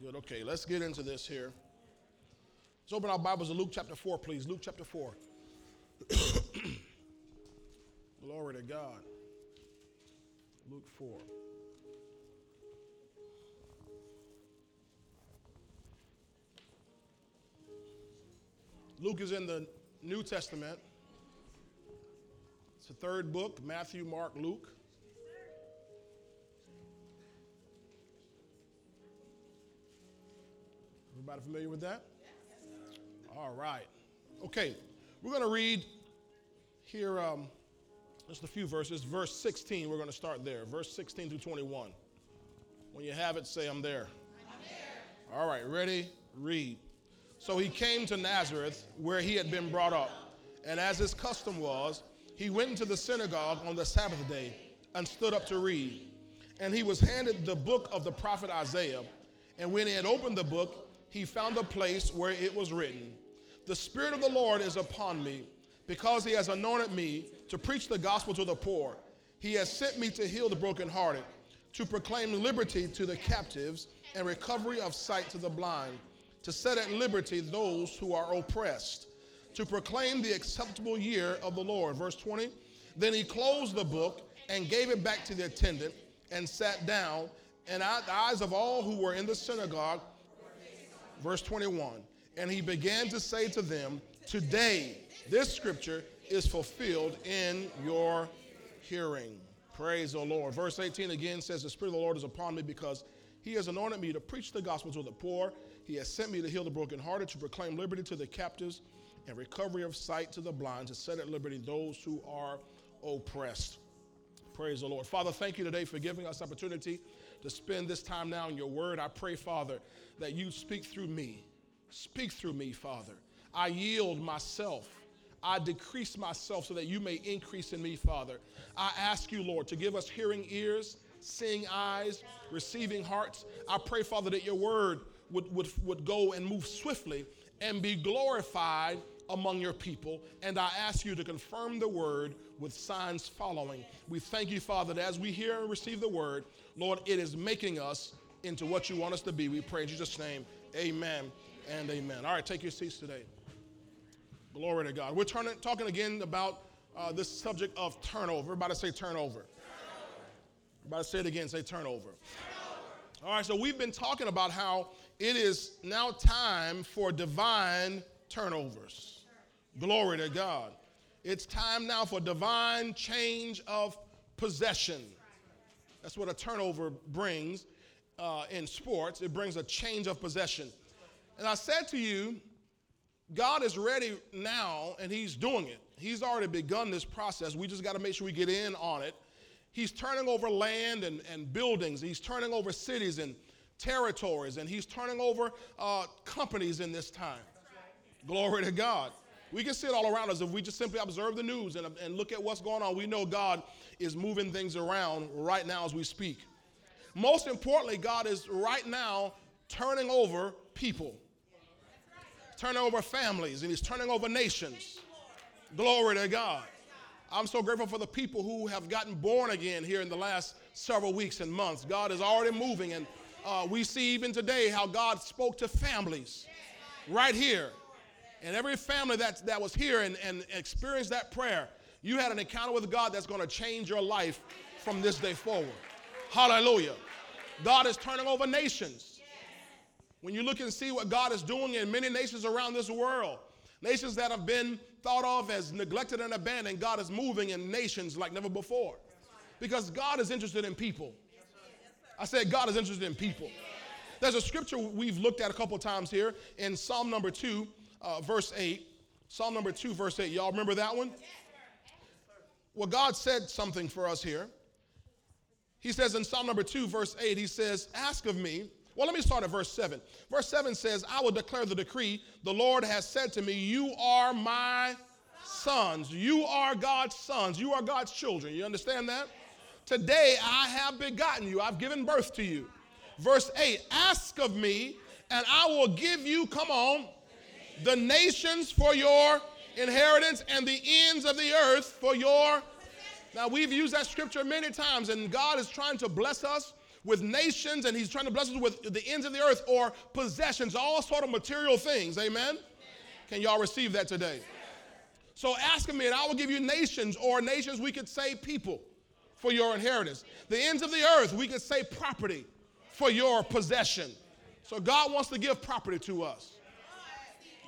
Good. Okay, let's get into this here. Let's open our Bibles to Luke chapter 4, please. Luke chapter 4. Glory to God. Luke 4. Luke is in the New Testament. It's the third book Matthew, Mark, Luke. Everybody familiar with that? All right. Okay, we're going to read here um, just a few verses. Verse 16, we're going to start there. Verse 16 through 21. When you have it, say, I'm there. I'm there. All right, ready? Read. So he came to Nazareth, where he had been brought up. And as his custom was, he went into the synagogue on the Sabbath day and stood up to read. And he was handed the book of the prophet Isaiah. And when he had opened the book, he found the place where it was written, The Spirit of the Lord is upon me, because he has anointed me to preach the gospel to the poor. He has sent me to heal the brokenhearted, to proclaim liberty to the captives and recovery of sight to the blind to set at liberty those who are oppressed, to proclaim the acceptable year of the Lord. Verse 20. Then he closed the book and gave it back to the attendant and sat down. And the eyes of all who were in the synagogue, verse 21. And he began to say to them, Today this scripture is fulfilled in your hearing. Praise the Lord. Verse 18 again says, The Spirit of the Lord is upon me because he has anointed me to preach the gospel to the poor. He has sent me to heal the brokenhearted, to proclaim liberty to the captives and recovery of sight to the blind, to set at liberty those who are oppressed. Praise the Lord. Father, thank you today for giving us opportunity to spend this time now in your word. I pray, Father, that you speak through me. Speak through me, Father. I yield myself. I decrease myself so that you may increase in me, Father. I ask you, Lord, to give us hearing ears, seeing eyes, receiving hearts. I pray, Father, that your word would, would, would go and move swiftly and be glorified among your people. And I ask you to confirm the word with signs following. We thank you, Father, that as we hear and receive the word, Lord, it is making us into what you want us to be. We pray in Jesus' name. Amen and amen. All right, take your seats today. Glory to God. We're turning, talking again about uh, this subject of turnover. Everybody say turnover. turnover. Everybody say it again. Say turnover. turnover. All right, so we've been talking about how it is now time for divine turnovers. Glory to God. It's time now for divine change of possession. That's what a turnover brings uh, in sports. It brings a change of possession. And I said to you, God is ready now and He's doing it. He's already begun this process. We just got to make sure we get in on it. He's turning over land and, and buildings, He's turning over cities and territories, and he's turning over uh, companies in this time. Glory to God. We can see it all around us if we just simply observe the news and, and look at what's going on. We know God is moving things around right now as we speak. Most importantly, God is right now turning over people, turning over families, and He's turning over nations. Glory to God. I'm so grateful for the people who have gotten born again here in the last several weeks and months. God is already moving, and uh, we see even today how God spoke to families right here. And every family that, that was here and, and experienced that prayer, you had an encounter with God that's going to change your life from this day forward. Hallelujah. God is turning over nations. When you look and see what God is doing in many nations around this world, nations that have been thought of as neglected and abandoned, God is moving in nations like never before. Because God is interested in people. I said, God is interested in people. There's a scripture we've looked at a couple times here in Psalm number 2, uh, verse 8. Psalm number 2, verse 8. Y'all remember that one? Well, God said something for us here. He says in Psalm number 2, verse 8, He says, Ask of me. Well, let me start at verse 7. Verse 7 says, I will declare the decree. The Lord has said to me, You are my sons. You are God's sons. You are God's children. You understand that? Today I have begotten you, I've given birth to you. Verse 8 Ask of me, and I will give you, come on, the nations for your inheritance and the ends of the earth for your. Now, we've used that scripture many times, and God is trying to bless us with nations and he's trying to bless us with the ends of the earth or possessions, all sort of material things. Amen? Can y'all receive that today? So ask me, and I will give you nations, or nations we could say people for your inheritance. The ends of the earth, we could say property for your possession. So God wants to give property to us.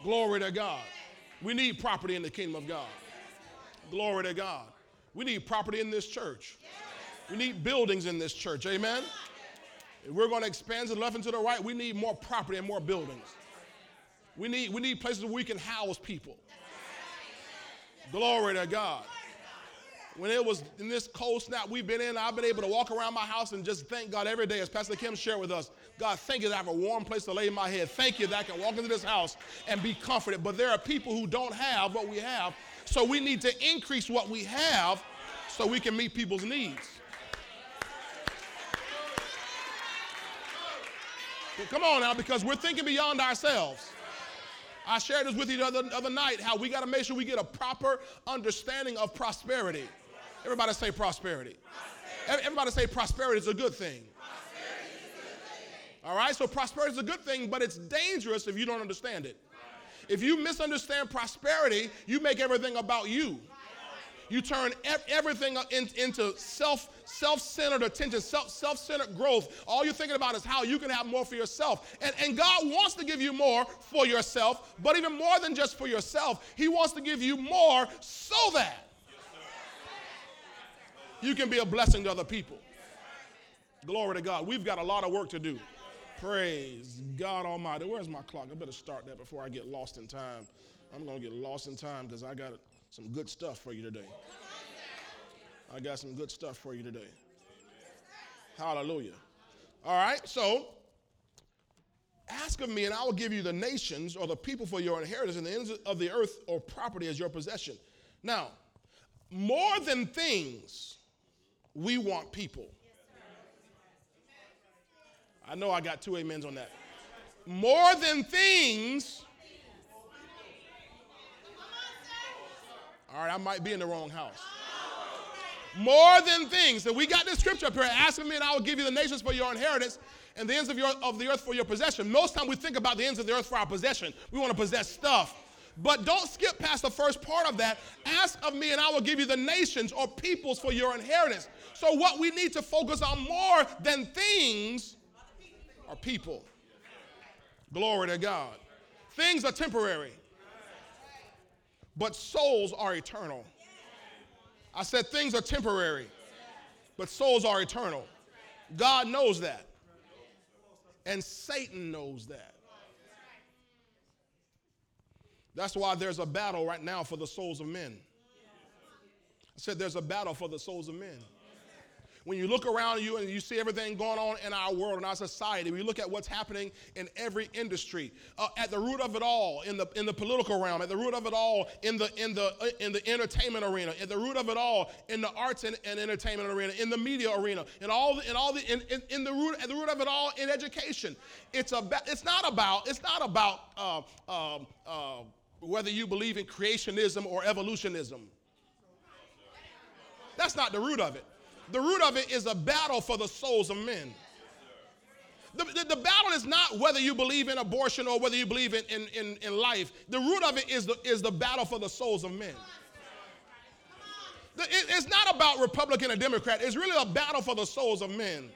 Glory to God. We need property in the kingdom of God. Glory to God. We need property in this church. We need buildings in this church. Amen. If we're going to expand to the left and to the right, we need more property and more buildings. We need, we need places where we can house people. Glory to God. When it was in this cold snap we've been in, I've been able to walk around my house and just thank God every day, as Pastor Kim shared with us. God, thank you that I have a warm place to lay my head. Thank you that I can walk into this house and be comforted. But there are people who don't have what we have. So we need to increase what we have so we can meet people's needs. Come on now, because we're thinking beyond ourselves. I shared this with you the other, other night how we got to make sure we get a proper understanding of prosperity. Everybody say prosperity. prosperity. Everybody say prosperity is a good thing. All right, so prosperity is a good thing, but it's dangerous if you don't understand it. If you misunderstand prosperity, you make everything about you. You turn everything into self self-centered attention, self self-centered growth. All you're thinking about is how you can have more for yourself. And, and God wants to give you more for yourself, but even more than just for yourself, He wants to give you more so that you can be a blessing to other people. Glory to God. We've got a lot of work to do. Praise God Almighty. Where's my clock? I better start that before I get lost in time. I'm going to get lost in time because I got some good stuff for you today. I got some good stuff for you today. Hallelujah. All right, so ask of me, and I will give you the nations or the people for your inheritance, and the ends of the earth or property as your possession. Now, more than things, we want people. I know I got two amens on that. More than things. All right, I might be in the wrong house. More than things. So we got this scripture up here. Ask of me, and I will give you the nations for your inheritance and the ends of, your, of the earth for your possession. Most time we think about the ends of the earth for our possession. We want to possess stuff. But don't skip past the first part of that. Ask of me, and I will give you the nations or peoples for your inheritance. So, what we need to focus on more than things are people. Glory to God. Things are temporary, but souls are eternal. I said things are temporary, but souls are eternal. God knows that. And Satan knows that. That's why there's a battle right now for the souls of men. I said there's a battle for the souls of men when you look around you and you see everything going on in our world and our society, we look at what's happening in every industry, uh, at the root of it all, in the in the political realm, at the root of it all, in the in the uh, in the entertainment arena, at the root of it all, in the arts and, and entertainment arena, in the media arena, in all the in all the in, in, in, the root at the root of it all in education. It's about it's not about it's not about uh, um, uh, whether you believe in creationism or evolutionism. That's not the root of it. The root of it is a battle for the souls of men. The, the, the, battle is not whether you believe in abortion or whether you believe in, in, in, in life. The root of it is the, is the battle for the souls of men. The, it, it's not about Republican or Democrat. It's really a battle for the souls of men.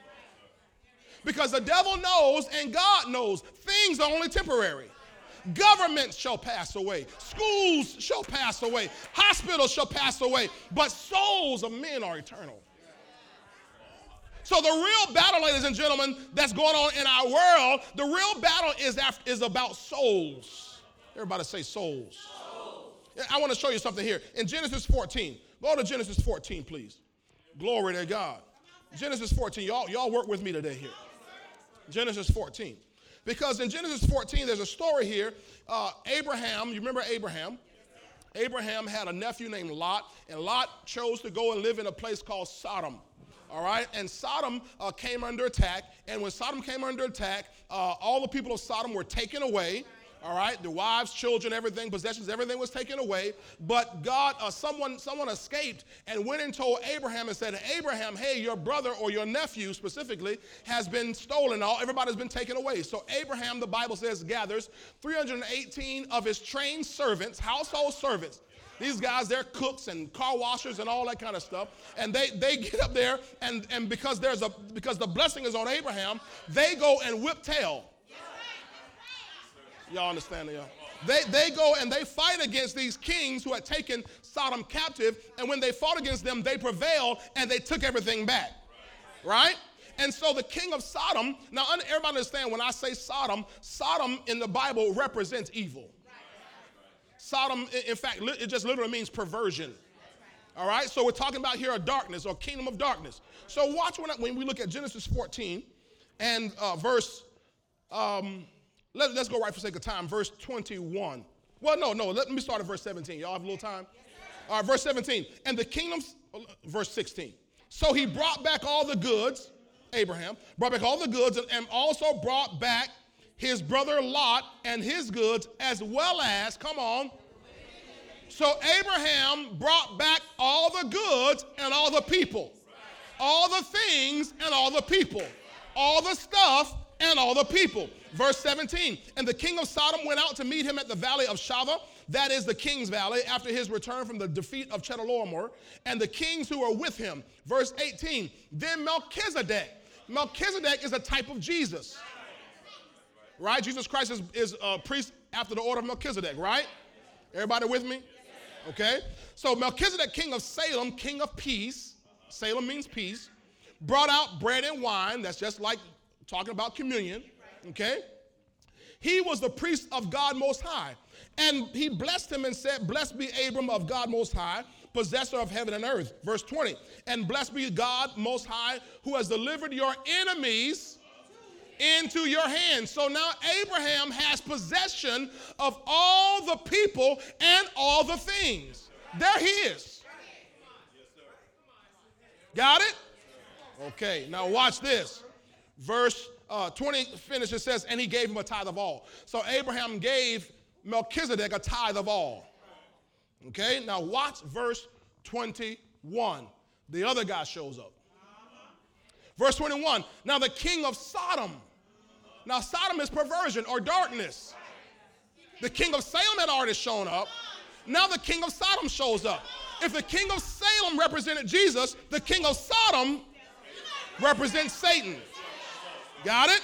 Because the devil knows and God knows things are only temporary. Governments shall pass away. Schools shall pass away. Hospitals shall pass away. But souls of men are eternal. So the real battle, ladies and gentlemen, that's going on in our world, the real battle is, after, is about souls. Everybody say souls. souls. I want to show you something here. In Genesis 14, go to Genesis 14, please. Glory to God. Genesis 14, y'all, y'all work with me today here. Genesis 14. Because in Genesis 14, there's a story here. Uh, Abraham, you remember Abraham? Abraham had a nephew named Lot, and Lot chose to go and live in a place called Sodom all right? And Sodom uh, came under attack. And when Sodom came under attack, uh, all the people of Sodom were taken away, All right, the wives, children, everything, possessions, everything was taken away. But God, uh, someone, someone escaped and went and told Abraham and said, "Abraham, hey, your brother or your nephew specifically has been stolen. All everybody's been taken away." So Abraham, the Bible says, gathers 318 of his trained servants, household servants. These guys, they're cooks and car washers and all that kind of stuff. And they, they get up there, and, and because there's a because the blessing is on Abraham, they go and whip tail. Y'all understand y'all? They, they go and they fight against these kings who had taken Sodom captive, and when they fought against them, they prevailed and they took everything back. Right? And so the king of Sodom, now everybody understand when I say Sodom, Sodom in the Bible represents evil. Sodom, in fact, it just literally means perversion. All right, so we're talking about here a darkness or kingdom of darkness. So watch when, when we look at Genesis 14 and uh, verse um, let, us go right for sake of time. Verse 21. Well, no, no. Let me start at verse 17. Y'all have a little time? All right, verse 17. And the kingdoms, verse 16. So he brought back all the goods, Abraham, brought back all the goods, and also brought back his brother Lot and his goods, as well as, come on. So Abraham brought back all the goods and all the people, all the things and all the people, all the stuff and all the people. Verse 17 And the king of Sodom went out to meet him at the valley of Shaveh, that is the king's valley, after his return from the defeat of Chedorlaomer, and the kings who were with him. Verse 18 Then Melchizedek. Melchizedek is a type of Jesus. Right? Jesus Christ is, is a priest after the order of Melchizedek, right? Everybody with me? Okay? So Melchizedek, king of Salem, king of peace, Salem means peace, brought out bread and wine, that's just like talking about communion, okay? He was the priest of God Most High. And he blessed him and said, Blessed be Abram of God Most High, possessor of heaven and earth. Verse 20. And blessed be God Most High, who has delivered your enemies into your hands. So now Abraham has possession of all the people and all the things. They're his. Got it? Okay, now watch this verse uh, 20 finishes says, and he gave him a tithe of all. So Abraham gave Melchizedek a tithe of all. Okay, now watch verse 21. The other guy shows up. Verse 21. Now the king of Sodom. Now Sodom is perversion or darkness. The king of Salem had already shown up. Now the king of Sodom shows up. If the king of Salem represented Jesus, the king of Sodom represents Satan. Got it?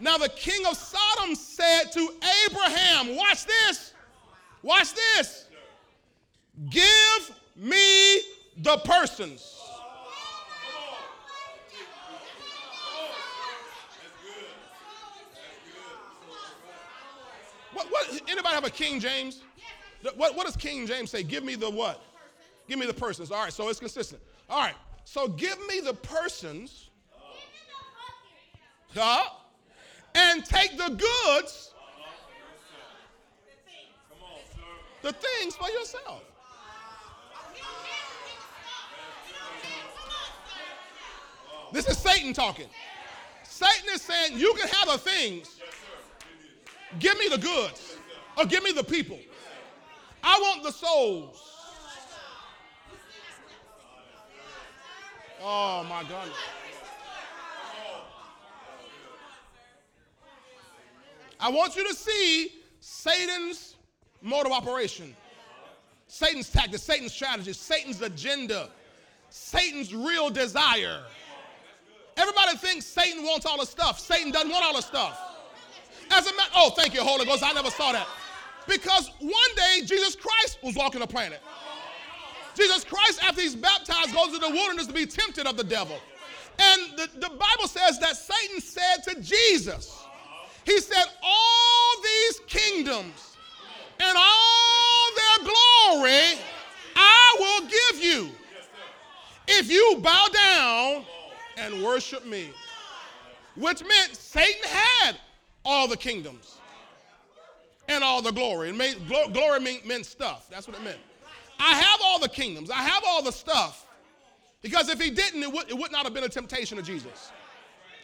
Now the king of Sodom said to Abraham, watch this. Watch this. Give me the persons. What, what, anybody have a King James? What, what does King James say? Give me the what? Give me the persons. All right, so it's consistent. All right, so give me the persons huh? and take the goods, the things for yourself. This is Satan talking. Satan is saying, You can have the things. Give me the goods, or give me the people. I want the souls. Oh my God. I want you to see Satan's mode of operation, Satan's tactics, Satan's strategy, Satan's agenda, Satan's real desire. Everybody thinks Satan wants all the stuff. Satan doesn't want all the stuff. As a matter, oh, thank you, Holy Ghost. I never saw that. Because one day Jesus Christ was walking the planet. Jesus Christ, after he's baptized, goes to the wilderness to be tempted of the devil. And the, the Bible says that Satan said to Jesus, he said, All these kingdoms and all their glory I will give you if you bow down and worship me. Which meant Satan had all the kingdoms and all the glory. It made, glory meant, stuff. That's what it meant. I have all the kingdoms. I have all the stuff. Because if he didn't, it would, it would not have been a temptation of Jesus.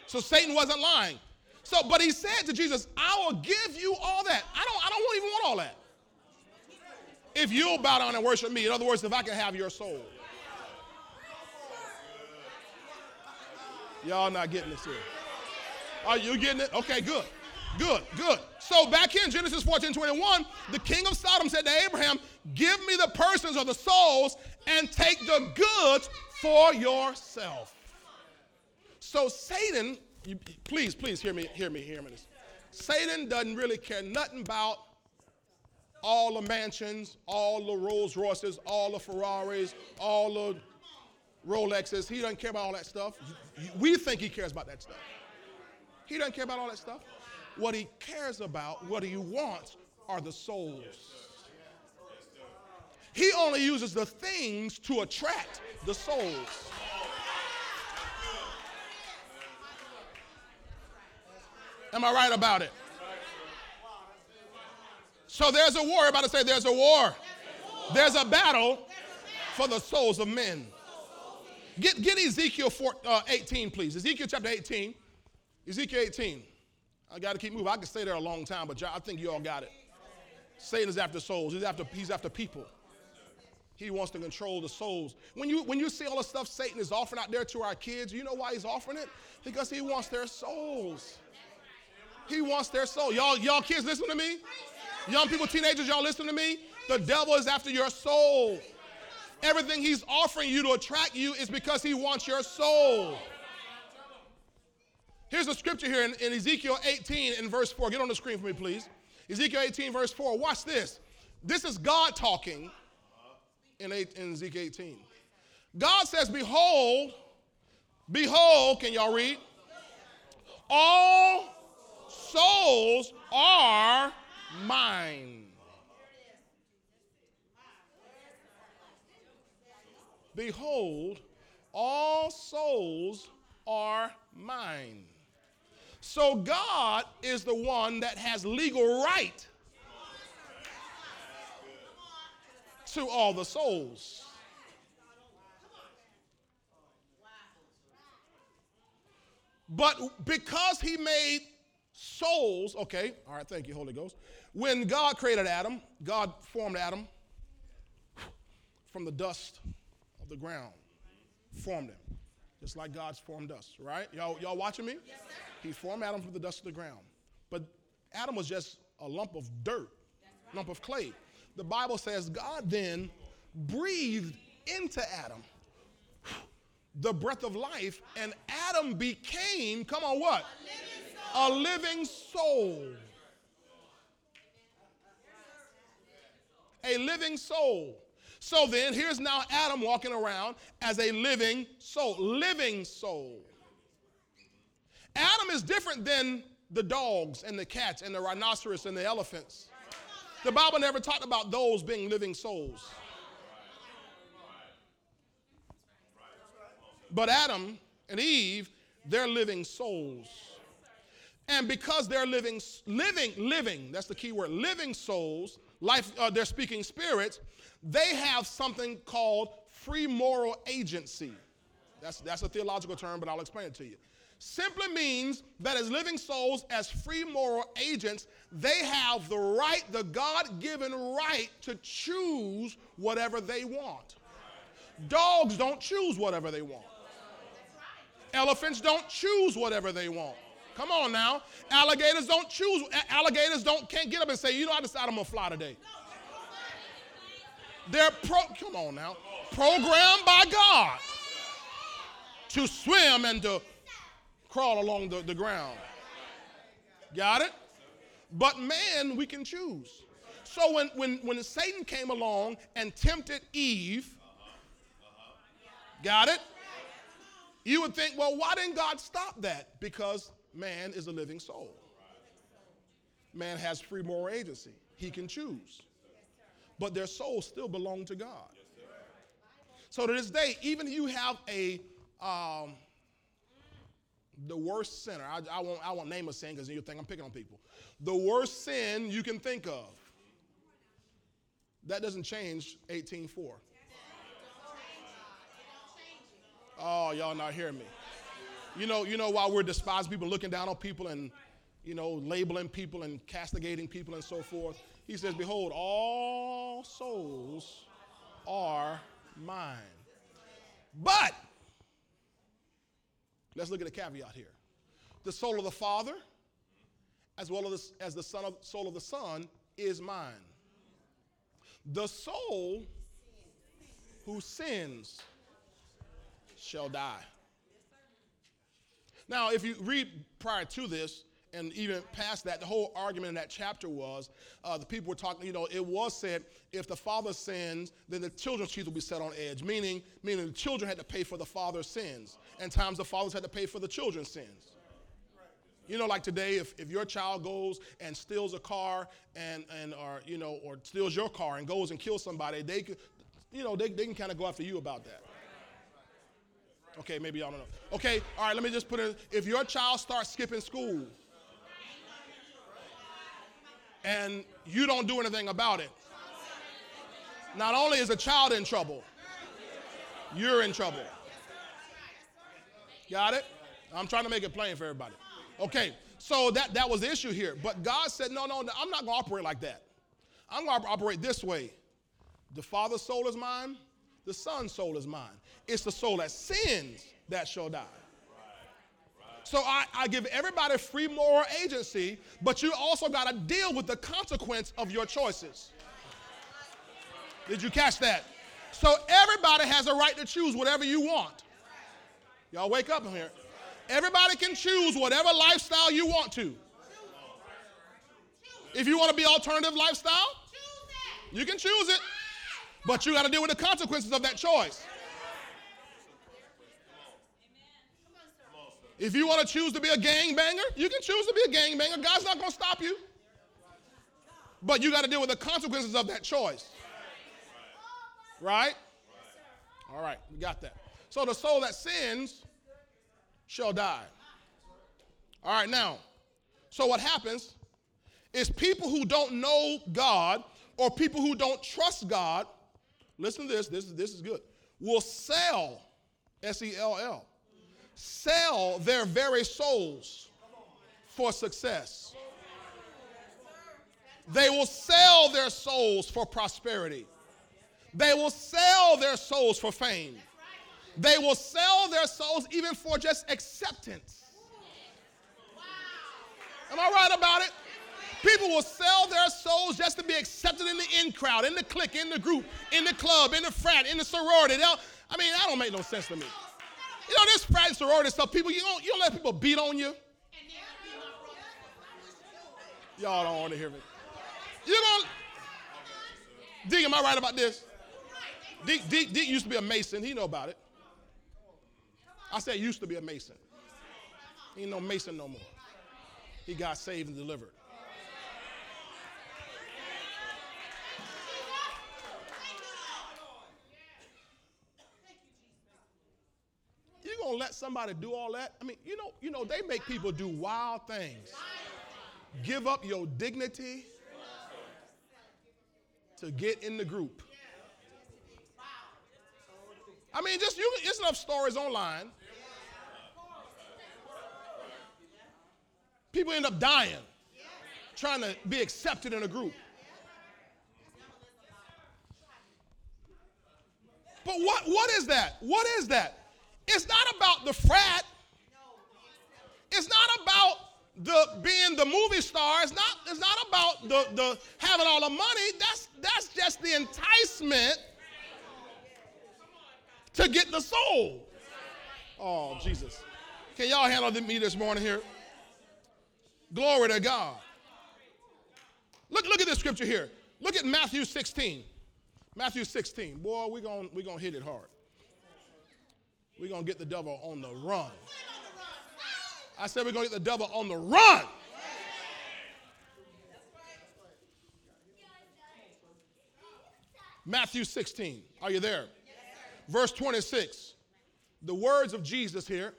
So Satan wasn't lying. So, but he said to Jesus, I will give you all that. I don't, I don't even want all that. If you'll bow down and worship me, in other words, if I can have your soul. Y'all not getting this here. Are you getting it? Okay, good. Good, good. So back here in Genesis 14 21, the king of Sodom said to Abraham, Give me the persons or the souls and take the goods for yourself. So Satan, you, please, please hear me, hear me, hear me. This. Satan doesn't really care nothing about all the mansions, all the Rolls Royces, all the Ferraris, all the Rolexes. He doesn't care about all that stuff. We think he cares about that stuff. He doesn't care about all that stuff. What he cares about, what he wants, are the souls. He only uses the things to attract the souls. Am I right about it? So there's a war. Everybody say there's a war. There's a battle for the souls of men. Get, get Ezekiel 4, uh, 18, please. Ezekiel chapter 18. Ezekiel 18. I got to keep moving. I could stay there a long time, but I think you all got it. Satan is after souls. He's after, he's after people. He wants to control the souls. When you, when you see all the stuff Satan is offering out there to our kids, you know why he's offering it? Because he wants their souls. He wants their soul. Y'all, y'all kids, listen to me. Young people, teenagers, y'all listen to me. The devil is after your soul. Everything he's offering you to attract you is because he wants your soul. Here's a scripture here in, in, Ezekiel 18 in verse 4. Get on the screen for me, please. Ezekiel 18, verse 4. Watch this. This is God talking in, eight, in Ezekiel 18. God says, Behold, behold, can y'all read? All souls are mine. Behold, all souls are mine. So God is the one that has legal right to all the souls. But because he made souls, okay, all right, thank you, Holy Ghost. When God created Adam, God formed Adam from the dust of the ground, formed him, just like God's formed us, right? Y'all, y'all watching me? Yes, he formed Adam from the dust of the ground. But Adam was just a lump of dirt, right. lump of clay. The Bible says God then breathed into Adam the breath of life, and Adam became, come on, what? A living soul. A living soul. A living soul. So then, here's now Adam walking around as a living soul. Living soul. Adam is different than the dogs and the cats and the rhinoceros and the elephants. The Bible never talked about those being living souls. But Adam and Eve, they're living souls. And because they're living, living, living, that's the key word, living souls, life, uh, they're speaking spirits, they have something called free moral agency. That's, that's a theological term, but I'll explain it to you simply means that as living souls, as free moral agents, they have the right, the God given right to choose whatever they want. Dogs don't choose whatever they want. Elephants don't choose whatever they want. Come on now. Alligators don't choose. Alligators don't can't get up and say, you know, I decided I'm gonna fly today. They're pro come on now. Programmed by God to swim and to crawl along the, the ground. Got it? But man, we can choose. So when, when, when Satan came along and tempted Eve, got it? You would think, well, why didn't God stop that? Because man is a living soul. Man has free moral agency. He can choose. But their souls still belong to God. So to this day, even if you have a um, the worst sinner, I, I, won't, I won't name a sin because you'll think I'm picking on people. The worst sin you can think of. That doesn't change 18.4. Oh, y'all not hearing me. You know, you know why we're despising people, looking down on people and, you know, labeling people and castigating people and so forth. He says, Behold, all souls are mine. But, let's look at a caveat here. The soul of the Father, as well as, as the son of, soul of the Son, is mine. The soul who sins shall die. Now, if you read prior to this, and even past that, the whole argument in that chapter was uh, the people were talking, you know, it was said if the father sins, then the children's teeth will be set on edge, meaning, meaning the children had to pay for the father's sins, and times the fathers had to pay for the children's sins. You know, like today, if, if your child goes and steals a car and, and or, you know, or steals your car and goes and kills somebody, they could, you know, they, they can kind of go after you about that. Okay, maybe y'all don't know. Okay, all right, let me just put it. If your child starts skipping school and you don't do anything about it, not only is the child in trouble, you're in trouble. Got it? I'm trying to make it plain for everybody. Okay, so that, that was the issue here. But God said, no, no, no I'm not going to operate like that. I'm going to operate this way. The Father's soul is mine, the Son's soul is mine. It's the soul that sins that shall die. So I, I, give everybody free moral agency, but you also got to deal with the consequence of your choices. Did you catch that? So everybody has a right to choose whatever you want. Y'all wake up here. Everybody can choose whatever lifestyle you want to. If you want to be alternative lifestyle, you can choose it. But you got to deal with the consequences of that choice. If you want to choose to be a gang banger, you can choose to be a gang banger. God's not going to stop you. But you got to deal with the consequences of that choice. Right? All right, we got that. So the soul that sins shall die. All right, now, so what happens is people who don't know God or people who don't trust God, listen to this, this is, this is good, will sell, S E L L, sell their very souls for success. They will sell their souls for prosperity. They will sell their souls for fame. They will sell their souls even for just acceptance. Am I right about it? People will sell their souls just to be accepted in the in crowd, in the clique, in the group, in the club, in the frat, in the sorority. They'll, I mean, that don't make no sense to me. You know, this frat and sorority stuff, people, you don't, you don't let people beat on you. Y'all don't want to hear me. You don't. Dig, am I right about this? Dick, Dick, Dick used to be a mason. He know about it. I said used to be a mason. He ain't no mason no more. He got saved and delivered. You gonna let somebody do all that? I mean, you know, you know, they make people do wild things. Give up your dignity to get in the group. I mean, just you, it's enough stories online. People end up dying trying to be accepted in a group. But what, what is that? What is that? It's not about the frat. It's not about the being the movie star. It's not, it's not about the, the having all the money. That's, that's just the enticement to get the soul. Oh, Jesus. Can y'all handle me this morning here? Glory to God. Look, look at this scripture here. Look at Matthew 16. Matthew 16. Boy, we're going we gonna hit it hard. We're going to get the devil on the run. I said we're going to get the devil on the run. Matthew 16. Are you there? verse 26. The words of Jesus here.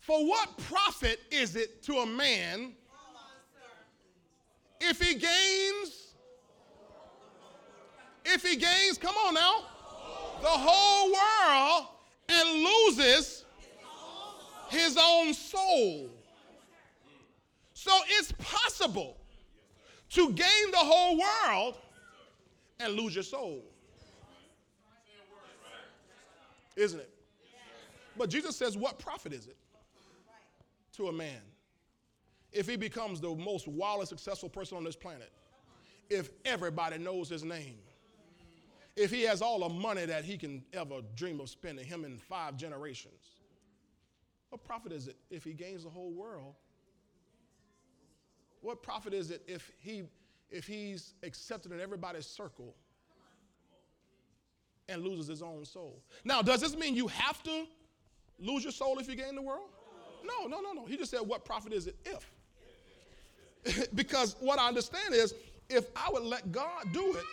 For what profit is it to a man if he gains, if he gains, come on now, the whole world and loses his own soul? So it's possible to gain the whole world and lose your soul. Isn't it? But Jesus says, What profit is it to a man if he becomes the most wildly successful person on this planet? If everybody knows his name? If he has all the money that he can ever dream of spending, him in five generations? What profit is it if he gains the whole world? What profit is it if he if he's accepted in everybody's circle and loses his own soul? Now, does this mean you have to lose your soul if you gain the world? No, no, no, no. He just said, what profit is it if? because what I understand is if I would let God do it,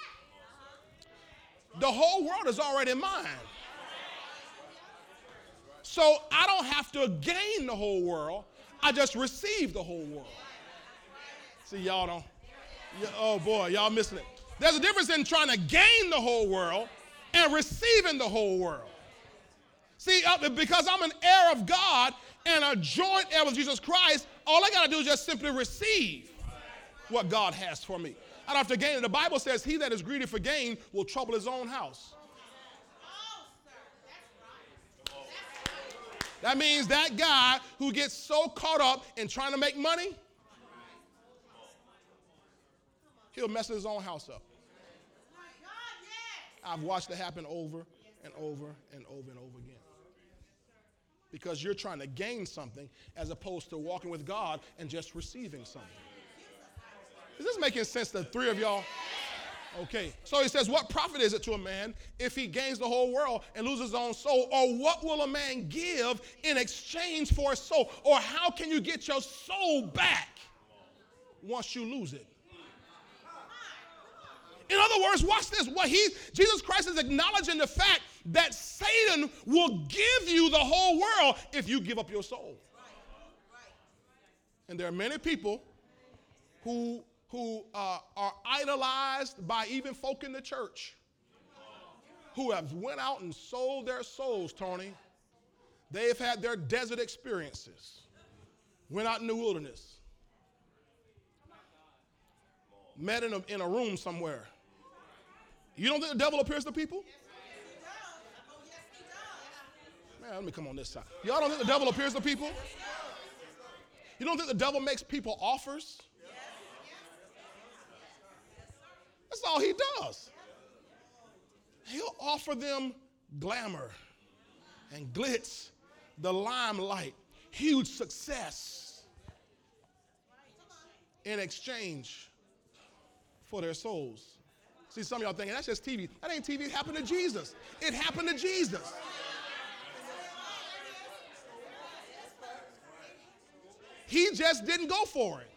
the whole world is already mine. So I don't have to gain the whole world. I just receive the whole world. See, y'all don't. oh boy, y'all missing it. There's a difference in trying to gain the whole world and receiving the whole world. See, uh, because I'm an heir of God and a joint heir with Jesus Christ, all I got to do is just simply receive what God has for me. Have to gain it. The Bible says, He that is greedy for gain will trouble his own house. That means that guy who gets so caught up in trying to make money, he'll mess his own house up. I've watched it happen over and over and over and over again. Because you're trying to gain something as opposed to walking with God and just receiving something. Is this making sense to three of y'all? Okay, so he says, What profit is it to a man if he gains the whole world and loses his own soul? Or what will a man give in exchange for his soul? Or how can you get your soul back once you lose it? In other words, watch this. What he Jesus Christ is acknowledging the fact that Satan will give you the whole world if you give up your soul. And there are many people who who uh, are idolized by even folk in the church who have went out and sold their souls, Tony. They've had their desert experiences, went out in the wilderness, met in a, in a room somewhere. You don't think the devil appears to people? Man, let me come on this side. Y'all don't think the devil appears to people? You don't think the devil makes people offers? That's all he does. He'll offer them glamour and glitz, the limelight, huge success in exchange for their souls. See, some of y'all thinking that's just TV. That ain't TV. It happened to Jesus. It happened to Jesus. He just didn't go for it.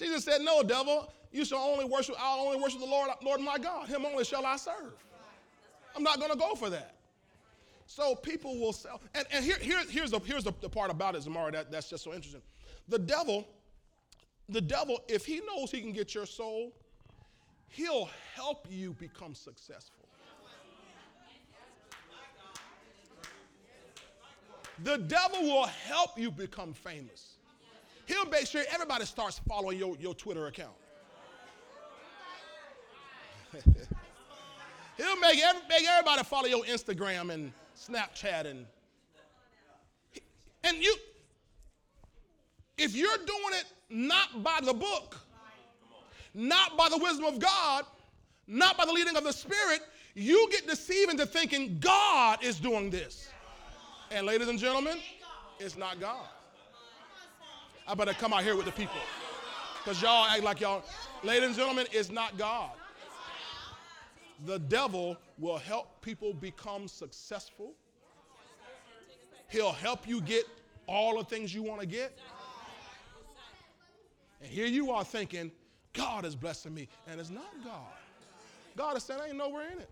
Jesus said, No, devil, you shall only worship, I'll only worship the Lord, Lord my God. Him only shall I serve. I'm not going to go for that. So people will sell. And, and here, here, here's, the, here's the, the part about it, Zamara, that, that's just so interesting. The devil, the devil, if he knows he can get your soul, he'll help you become successful. The devil will help you become famous. He'll make sure everybody starts following your, your Twitter account. He'll make, every, make everybody follow your Instagram and Snapchat and and you if you're doing it not by the book, not by the wisdom of God, not by the leading of the Spirit, you get deceived into thinking God is doing this. And ladies and gentlemen, it's not God. I better come out here with the people. Because y'all act like y'all, ladies and gentlemen, it's not God. The devil will help people become successful. He'll help you get all the things you want to get. And here you are thinking, God is blessing me. And it's not God. God is saying, I ain't nowhere in it.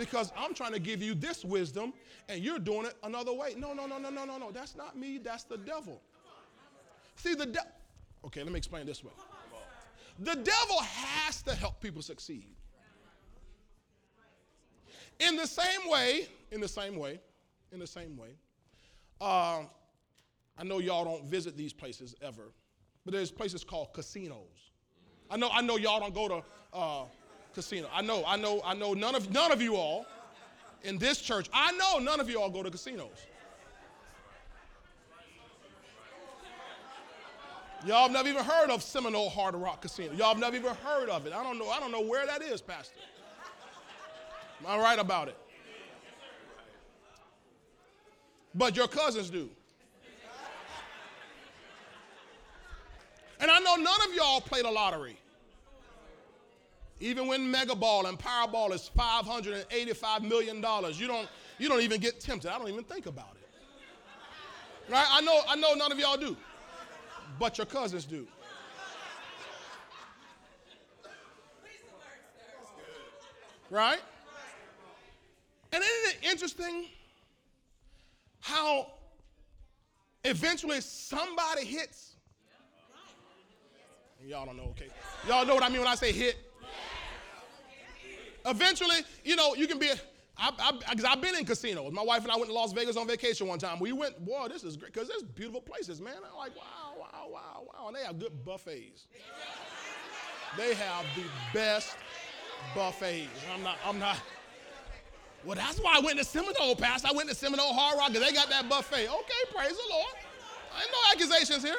Because I'm trying to give you this wisdom and you're doing it another way. No, no, no, no, no, no, no. That's not me. That's the devil. See, the devil. Okay, let me explain this way. The devil has to help people succeed. In the same way, in the same way, in the same way, Uh, I know y'all don't visit these places ever, but there's places called casinos. I know, I know y'all don't go to uh, casino. I know, I know, I know none of none of you all in this church. I know none of you all go to casinos. Y'all have never even heard of Seminole Hard Rock Casino. Y'all have never even heard of it. I don't know. I don't know where that is, Pastor. Am I right about it? But your cousins do. And I know none of y'all play the lottery. Even when Mega Ball and Powerball is $585 million, you don't, you don't even get tempted. I don't even think about it. Right? I know, I know none of y'all do, but your cousins do. Right? And isn't it interesting how eventually somebody hits? Y'all don't know, okay? Y'all know what I mean when I say hit? Eventually, you know, you can be, I, I, I've been in casinos. My wife and I went to Las Vegas on vacation one time. We went, boy, this is great, because there's beautiful places, man. I'm like, wow, wow, wow, wow. And they have good buffets. They have the best buffets. I'm not, I'm not, well, that's why I went to Seminole, Pastor. I went to Seminole Hard Rock because they got that buffet. Okay, praise the Lord. Ain't no accusations here.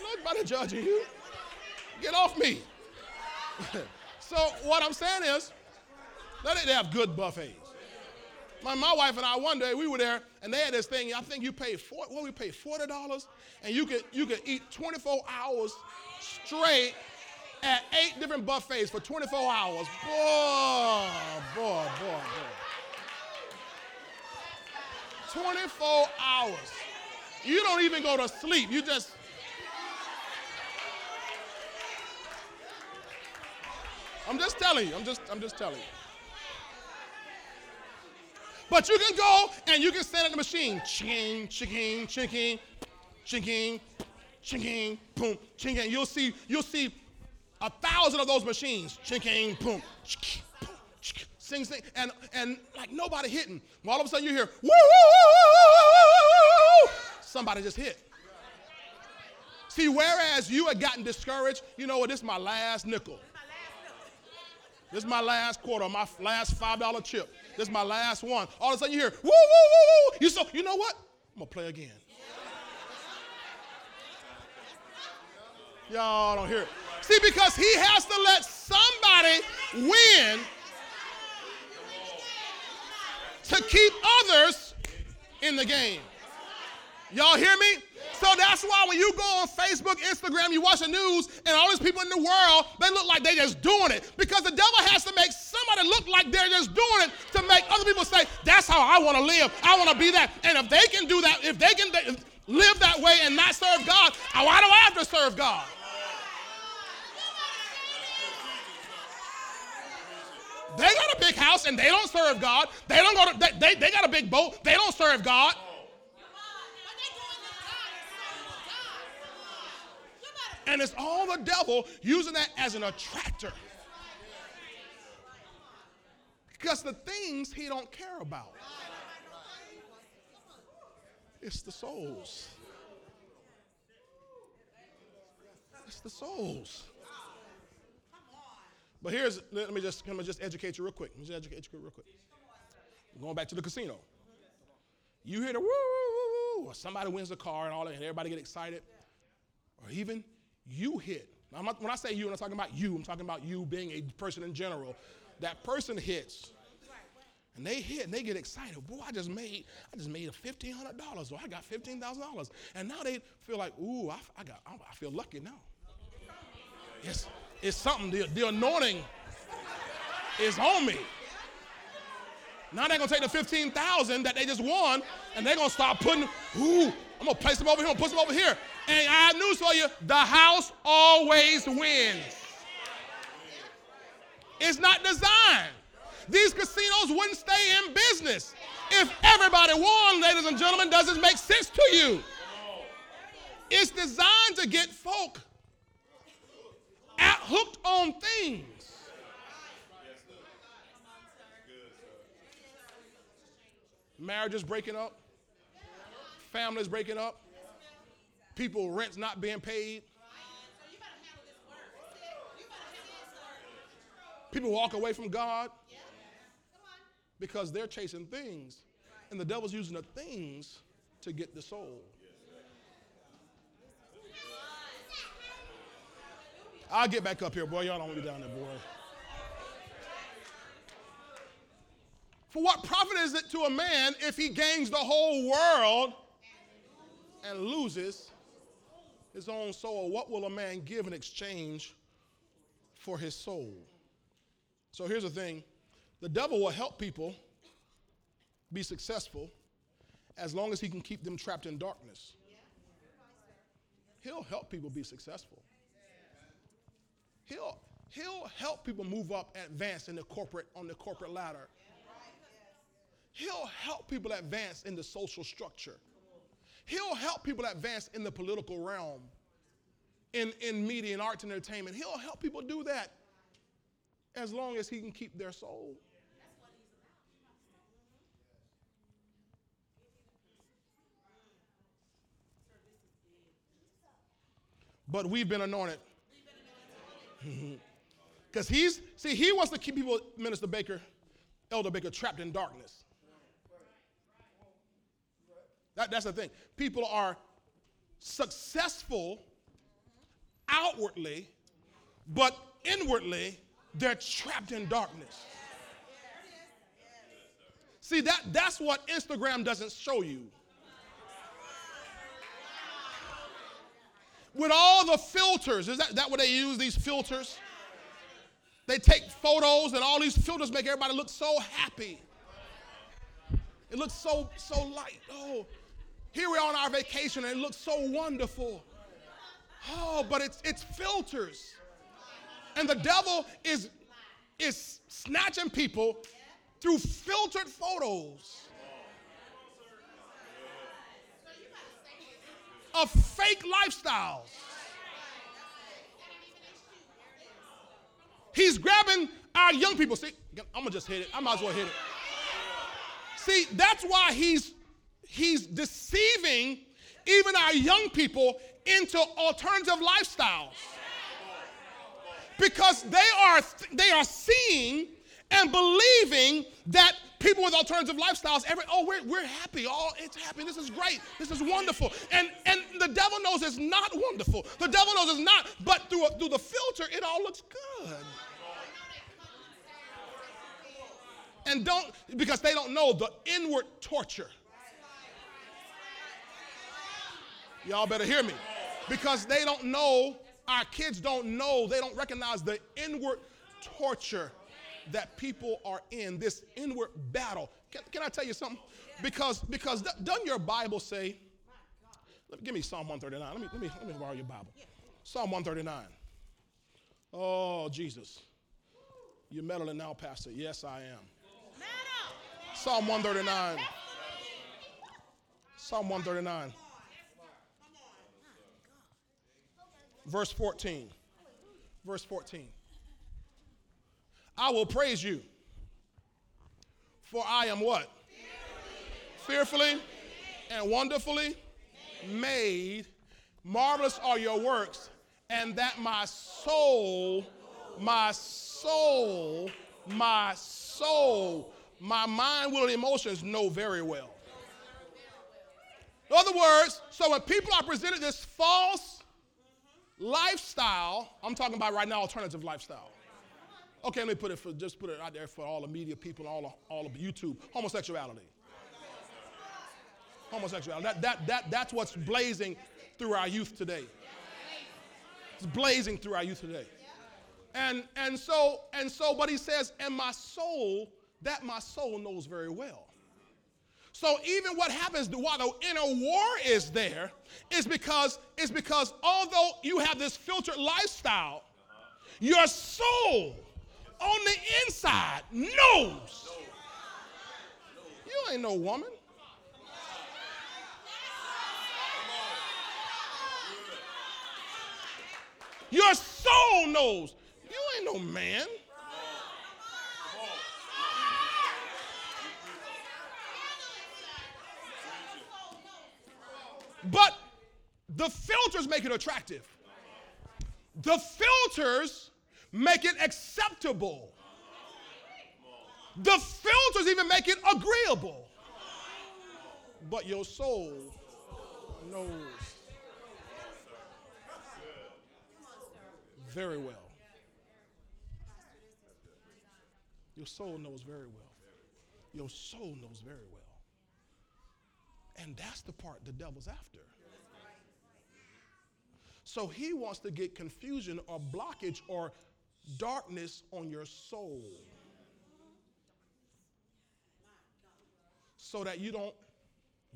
Nobody judging you. Get off me. so what I'm saying is, they have good buffets. My, my wife and I one day we were there and they had this thing. I think you pay four, what we pay forty dollars, and you could you could eat 24 hours straight at eight different buffets for 24 hours. Boy, boy, boy, boy. 24 hours. You don't even go to sleep. You just I'm just telling you. I'm just I'm just telling you. But you can go and you can stand at the machine. Ching, ching, ching, ching, ching, boom, ching. You'll see, you'll see a thousand of those machines. Ching, boom, sing, sing, and and like nobody hitting. All of a sudden you hear, woo, woo, woo, woo, somebody just hit. See, whereas you had gotten discouraged, you know what? This is my last nickel. This is my last quarter, my last five dollar chip. This is my last one. All of a sudden you hear, woo, woo, woo, woo. You so you know what? I'm gonna play again. Y'all don't hear it. See, because he has to let somebody win to keep others in the game. Y'all hear me? So that's why when you go on Facebook, Instagram, you watch the news, and all these people in the world, they look like they're just doing it. Because the devil has to make somebody look like they're just doing it to make other people say, that's how I want to live. I want to be that. And if they can do that, if they can live that way and not serve God, oh, why do I have to serve God? They got a big house and they don't serve God. They don't go to, they, they, they got a big boat. They don't serve God. And it's all the devil using that as an attractor. Because the things he don't care about. It's the souls. It's the souls. But here's let me just let me just educate you real quick. Let me just educate you real quick. Going back to the casino. You hear the woo woo woo, or somebody wins the car and all that, and everybody get excited. Or even you hit. Not, when I say you, I'm not talking about you. I'm talking about you being a person in general. That person hits, and they hit, and they get excited. Boy, I just made, I just made fifteen hundred dollars, or I got fifteen thousand dollars, and now they feel like, ooh, I, I got, I feel lucky now. It's, it's something. The, the anointing is on me. Now they're gonna take the fifteen thousand that they just won, and they're gonna start putting, ooh, I'm gonna place them over here, I'm gonna put them over here. And I have news for you the house always wins. It's not designed. These casinos wouldn't stay in business. If everybody won, ladies and gentlemen, does it make sense to you? It's designed to get folk at, hooked on things. Marriages breaking up, families breaking up, people rents not being paid. People walk away from God because they're chasing things, and the devil's using the things to get the soul. I'll get back up here, boy. Y'all don't want me down there, boy. For what profit is it to a man if he gains the whole world and loses his own soul? What will a man give in exchange for his soul? So here's the thing the devil will help people be successful as long as he can keep them trapped in darkness. He'll help people be successful. He'll, he'll help people move up, advance in the corporate on the corporate ladder. He'll help people advance in the social structure. He'll help people advance in the political realm, in, in media and arts and entertainment. He'll help people do that as long as he can keep their soul. But we've been anointed. Because he's, see, he wants to keep people, Minister Baker, Elder Baker, trapped in darkness. That, that's the thing. People are successful outwardly, but inwardly, they're trapped in darkness. See, that, that's what Instagram doesn't show you. With all the filters, is that, that what they use, these filters? They take photos and all these filters make everybody look so happy. It looks so, so light. Oh, here we are on our vacation and it looks so wonderful. Oh, but it's, it's filters. And the devil is, is snatching people through filtered photos of fake lifestyles. He's grabbing our young people. See, I'm gonna just hit it. I might as well hit it. See, that's why he's he's deceiving even our young people into alternative lifestyles. Because they are they are seeing and believing that people with alternative lifestyles every oh we're, we're happy. Oh it's happy. This is great. This is wonderful. And and the devil knows it's not wonderful. The devil knows it's not but through, a, through the filter it all looks good. And don't because they don't know the inward torture y'all better hear me. Because they don't know our kids don't know they don't recognize the inward torture that people are in this inward battle. Can, can i tell you something? Because because doesn't your bible say let, give me psalm 139 let me let me let me borrow your bible. Psalm 139 oh jesus. You're meddling now pastor. Yes i am. Psalm 139. Psalm 139. Verse 14. Verse 14. I will praise you, for I am what? Fearfully and wonderfully made. Marvelous are your works, and that my soul, my soul, my soul my mind, will, and emotions know very well. In other words, so when people are presented this false lifestyle, I'm talking about right now alternative lifestyle. Okay, let me put it for just put it out there for all the media people, all of, all of YouTube. Homosexuality. Homosexuality. That, that, that, that's what's blazing through our youth today. It's blazing through our youth today. And and so and so, but he says, and my soul that my soul knows very well. So even what happens while the inner war is there is because is because although you have this filtered lifestyle, your soul on the inside knows. You ain't no woman. Your soul knows. You ain't no man. But the filters make it attractive. The filters make it acceptable. The filters even make it agreeable. But your soul knows very well. Your soul knows very well. Your soul knows very well. And that's the part the devil's after. So he wants to get confusion or blockage or darkness on your soul. So that you don't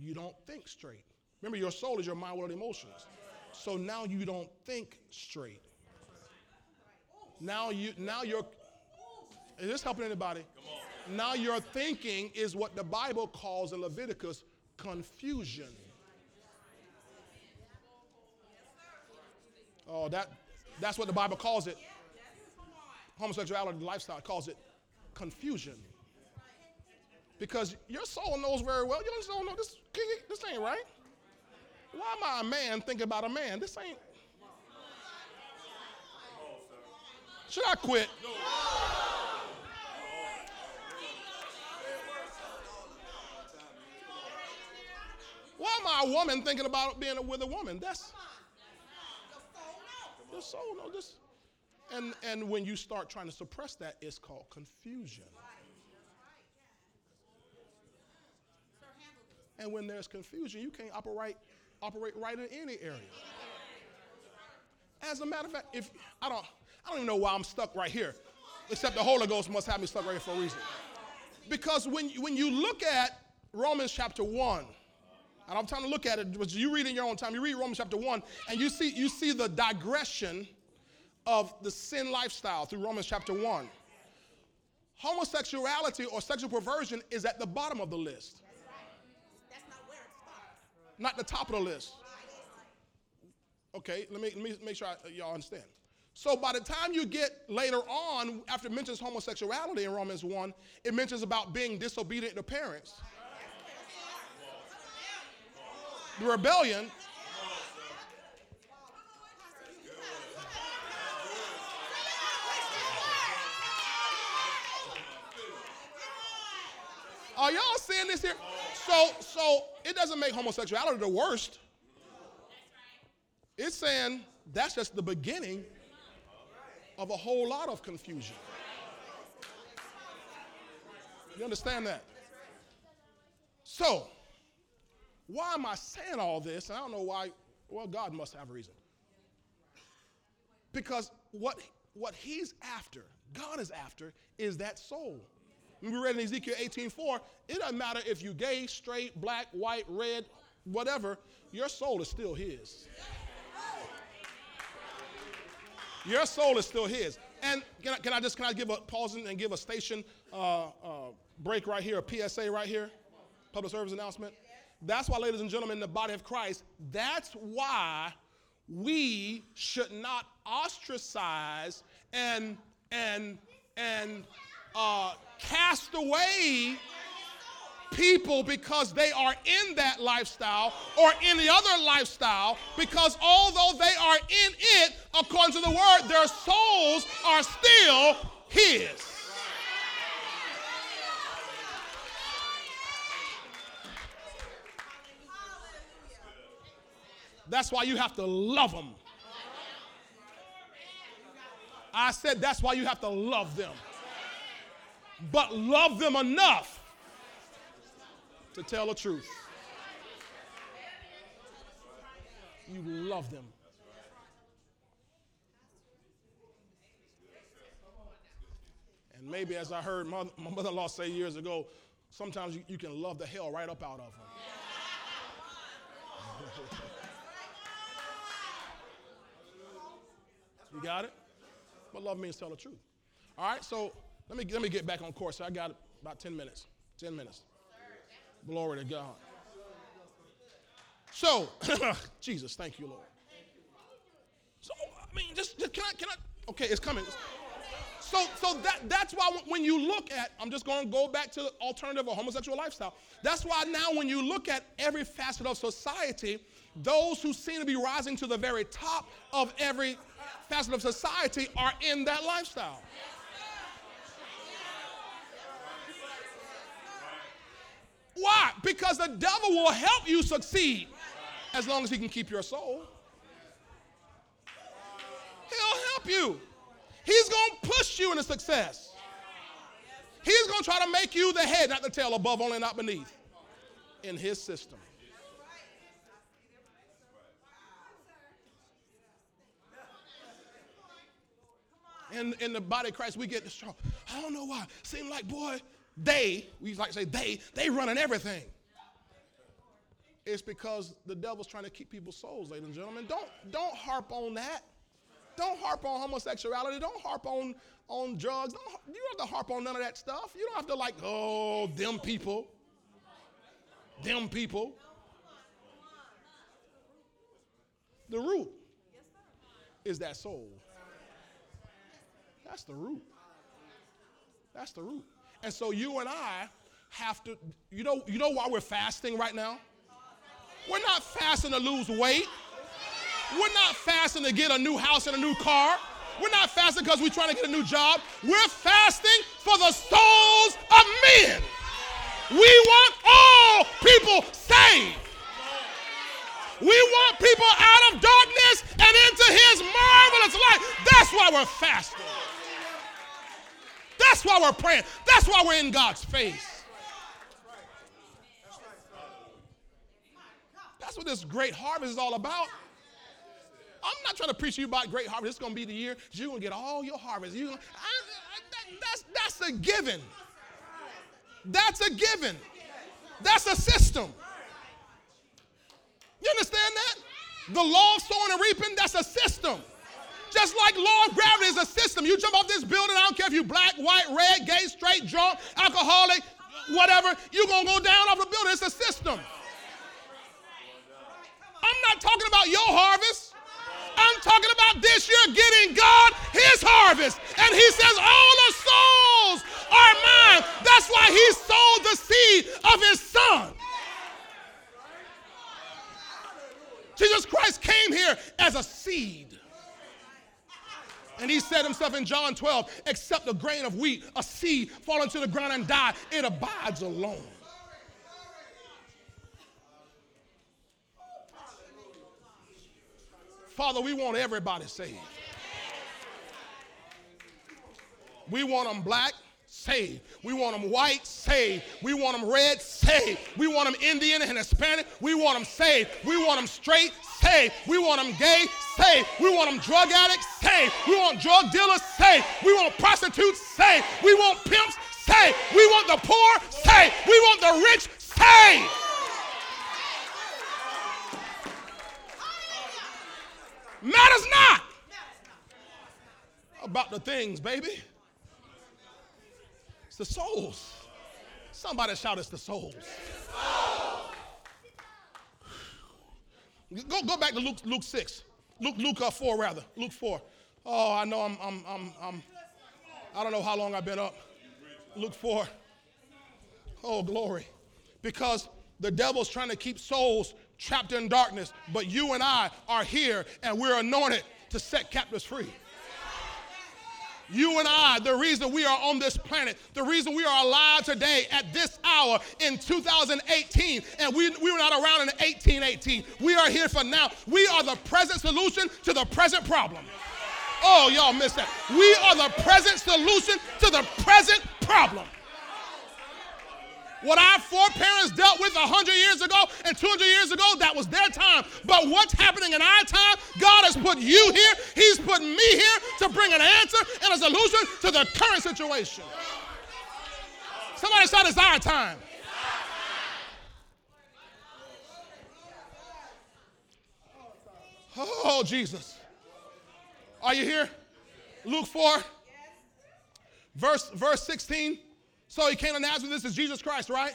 you don't think straight. Remember your soul is your mind, will, and emotions. So now you don't think straight. Now you now you're is this helping anybody? Now your thinking is what the Bible calls in Leviticus confusion. Oh, that that's what the Bible calls it. Homosexuality lifestyle calls it confusion. Because your soul knows very well. Your soul know this this ain't right. Why am I a man thinking about a man? This ain't. Should I quit? Why am I a woman thinking about being with a woman? That's the soul. No, this, and and when you start trying to suppress that, it's called confusion. And when there's confusion, you can't operate operate right in any area. As a matter of fact, if I don't I don't even know why I'm stuck right here, except the Holy Ghost must have me stuck right here for a reason. Because when when you look at Romans chapter one I don't have time to look at it, but you read in your own time. You read Romans chapter 1, and you see, you see the digression of the sin lifestyle through Romans chapter 1. Homosexuality or sexual perversion is at the bottom of the list. That's right. That's not where it starts. Not the top of the list. Okay, let me, let me make sure I, uh, y'all understand. So by the time you get later on, after it mentions homosexuality in Romans 1, it mentions about being disobedient to parents the rebellion. Are y'all seeing this here? So, so it doesn't make homosexuality the worst. It's saying that's just the beginning of a whole lot of confusion. You understand that? So, why am I saying all this? And I don't know why. Well, God must have a reason. Because what, what He's after, God is after, is that soul. We read in Ezekiel 18:4, it doesn't matter if you're gay, straight, black, white, red, whatever, your soul is still His. Your soul is still His. And can I, can I just can I give a pause and give a station uh, uh, break right here, a PSA right here, public service announcement? That's why, ladies and gentlemen, in the body of Christ, that's why we should not ostracize and and and uh, cast away people because they are in that lifestyle or any other lifestyle because although they are in it according to the word their souls are still his That's why you have to love them. I said that's why you have to love them. But love them enough to tell the truth. You love them. And maybe, as I heard my, mother in law say years ago, sometimes you, you can love the hell right up out of them. You got it? But love means tell the truth. All right, so let me, let me get back on course. I got about 10 minutes. 10 minutes. Glory to God. So, Jesus, thank you, Lord. So, I mean, just, just can I, can I, okay, it's coming. So, so that, that's why when you look at, I'm just going to go back to the alternative or homosexual lifestyle. That's why now when you look at every facet of society, those who seem to be rising to the very top of every facet of society are in that lifestyle. Why? Because the devil will help you succeed as long as he can keep your soul. He'll help you. He's going to push you into success. He's going to try to make you the head, not the tail, above only, not beneath, in his system. In, in the body of Christ, we get strong. I don't know why. Seem like, boy, they, we like to say they, they running everything. It's because the devil's trying to keep people's souls, ladies and gentlemen. Don't, don't harp on that. Don't harp on homosexuality. Don't harp on, on drugs. Don't, you don't have to harp on none of that stuff. You don't have to like, oh, them people. Them people. The root is that soul. That's the root. That's the root. And so you and I have to, you know, you know why we're fasting right now? We're not fasting to lose weight. We're not fasting to get a new house and a new car. We're not fasting because we're trying to get a new job. We're fasting for the souls of men. We want all people saved. We want people out of darkness and into his marvelous light. That's why we're fasting. That's why we're praying. That's why we're in God's face. That's what this great harvest is all about. I'm not trying to preach to you about great harvest. It's going to be the year you're going to get all your harvest. You, that, that's, that's a given. That's a given. That's a system. You understand that? The law of sowing and reaping, that's a system. Just like law of gravity is a system. You jump off this building, I don't care if you're black, white, red, gay, straight, drunk, alcoholic, whatever, you're going to go down off the building. It's a system. I'm not talking about your harvest. I'm talking about this year getting God his harvest. And he says, All the souls are mine. That's why he sowed the seed of his son. Jesus Christ came here as a seed. And he said himself in John 12, except a grain of wheat, a seed fall into the ground and die, it abides alone. Father, we want everybody saved. We want them black, saved. We want them white, saved. We want them red, saved. We want them Indian and Hispanic. We want them saved. We want them straight, saved. We want them gay, saved. We want them drug addicts, saved. We want drug dealers, saved. We want prostitutes, saved. We want pimps, saved. We want the poor, saved. We want the rich, saved. Matters not about the things, baby. The souls. Somebody shout, It's the souls. Go, go back to Luke, Luke 6. Luke, Luke uh, 4, rather. Luke 4. Oh, I know I'm, I'm, I'm, I'm, I don't know how long I've been up. Luke 4. Oh, glory. Because the devil's trying to keep souls trapped in darkness, but you and I are here and we're anointed to set captives free. You and I, the reason we are on this planet, the reason we are alive today at this hour in 2018, and we, we were not around in 1818. We are here for now. We are the present solution to the present problem. Oh, y'all missed that. We are the present solution to the present problem. What our foreparents dealt with 100 years ago and 200 years ago, that was their time. But what's happening in our time, God has put you here, He's put me here to bring an answer and a solution to the current situation. Somebody said it's our time. Oh, Jesus. Are you here? Luke 4, verse, verse 16. So he came to Nazareth. This is Jesus Christ, right?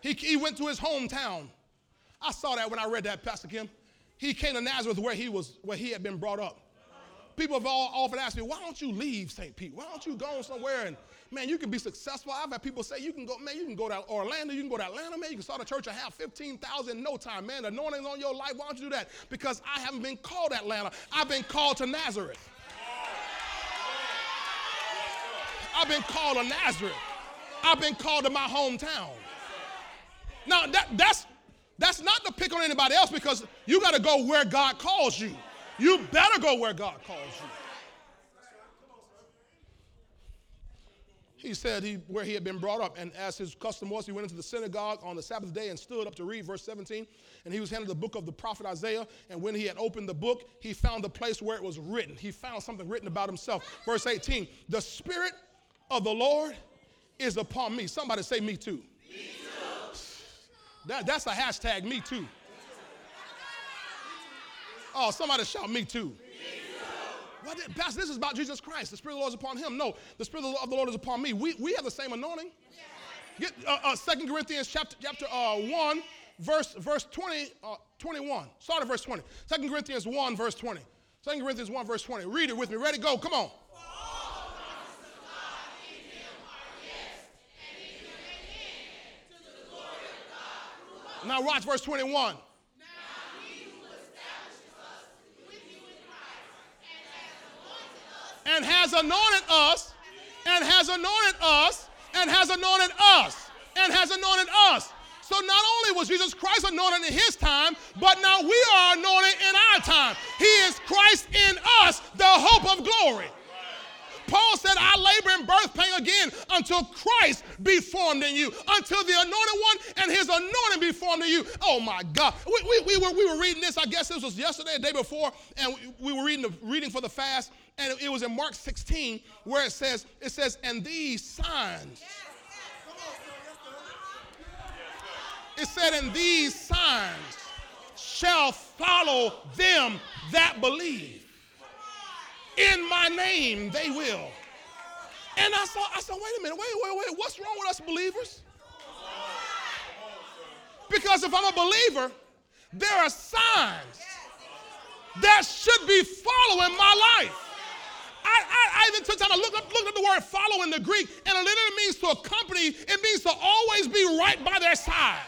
He, he went to his hometown. I saw that when I read that, Pastor Kim. He came to Nazareth where he was, where he had been brought up. people have all often asked me, why don't you leave St. Pete? Why don't you go somewhere and man, you can be successful. I've had people say you can go, man, you can go to Orlando, you can go to Atlanta, man, you can start a church and have 15,000 in no time, man. The anointing's on your life. Why don't you do that? Because I haven't been called Atlanta. I've been called to Nazareth. I've been called to Nazareth. I've been called to my hometown. Now that that's that's not to pick on anybody else because you got to go where God calls you. You better go where God calls you. He said he, where he had been brought up, and as his custom was, he went into the synagogue on the Sabbath day and stood up to read, verse 17. And he was handed the book of the prophet Isaiah. And when he had opened the book, he found the place where it was written. He found something written about himself. Verse 18 The Spirit of the Lord is upon me. Somebody say, Me too. Me too. That, that's a hashtag, me too. Oh, somebody shout, Me too. What, Pastor, this is about Jesus Christ. The Spirit of the Lord is upon him. No, the Spirit of the Lord is upon me. We, we have the same anointing. Get uh, uh, 2 Corinthians chapter, chapter uh, 1, verse, verse 20, uh, 21. Start at verse 20. 2 Corinthians 1, verse 20. 2 Corinthians 1, verse 20. Read it with me. Ready? Go. Come on. Now watch verse 21. and has anointed us, and has anointed us, and has anointed us, and has anointed us. So not only was Jesus Christ anointed in his time, but now we are anointed in our time. He is Christ in us, the hope of glory. Paul said, I labor in birth pain again until Christ be formed in you, until the anointed one and his anointing be formed in you. Oh my God. We, we, we, were, we were reading this, I guess this was yesterday, the day before, and we, we were reading the reading for the fast, and it was in Mark 16 where it says, it says, and these signs. It said, and these signs shall follow them that believe. In my name they will. And I saw, I said, wait a minute, wait, wait, wait, what's wrong with us believers? Because if I'm a believer, there are signs that should be following my life. I, I, I even took time to look up, look up the word follow in the Greek, and it literally means to accompany, it means to always be right by their side.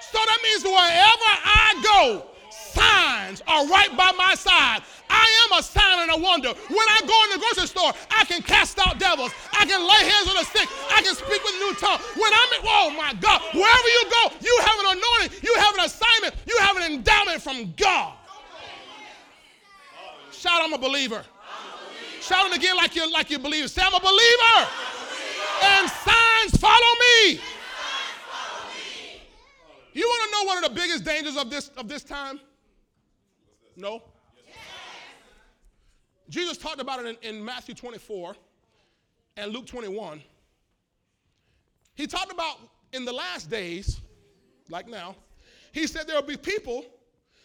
So that means wherever I go, signs are right by my side. I am a sign and a wonder. When I go in the grocery store, I can cast out devils. I can lay hands on the sick. I can speak with a new tongue. When I'm in, oh my God, wherever you go, you have an anointing, you have an assignment, you have an endowment from God. Shout, I'm a believer. Shout again like you like you believe. Say, I'm a believer. And signs follow me. You want to know one of the biggest dangers of this of this time? No. Jesus talked about it in, in Matthew 24 and Luke 21. He talked about in the last days, like now, he said there will be people,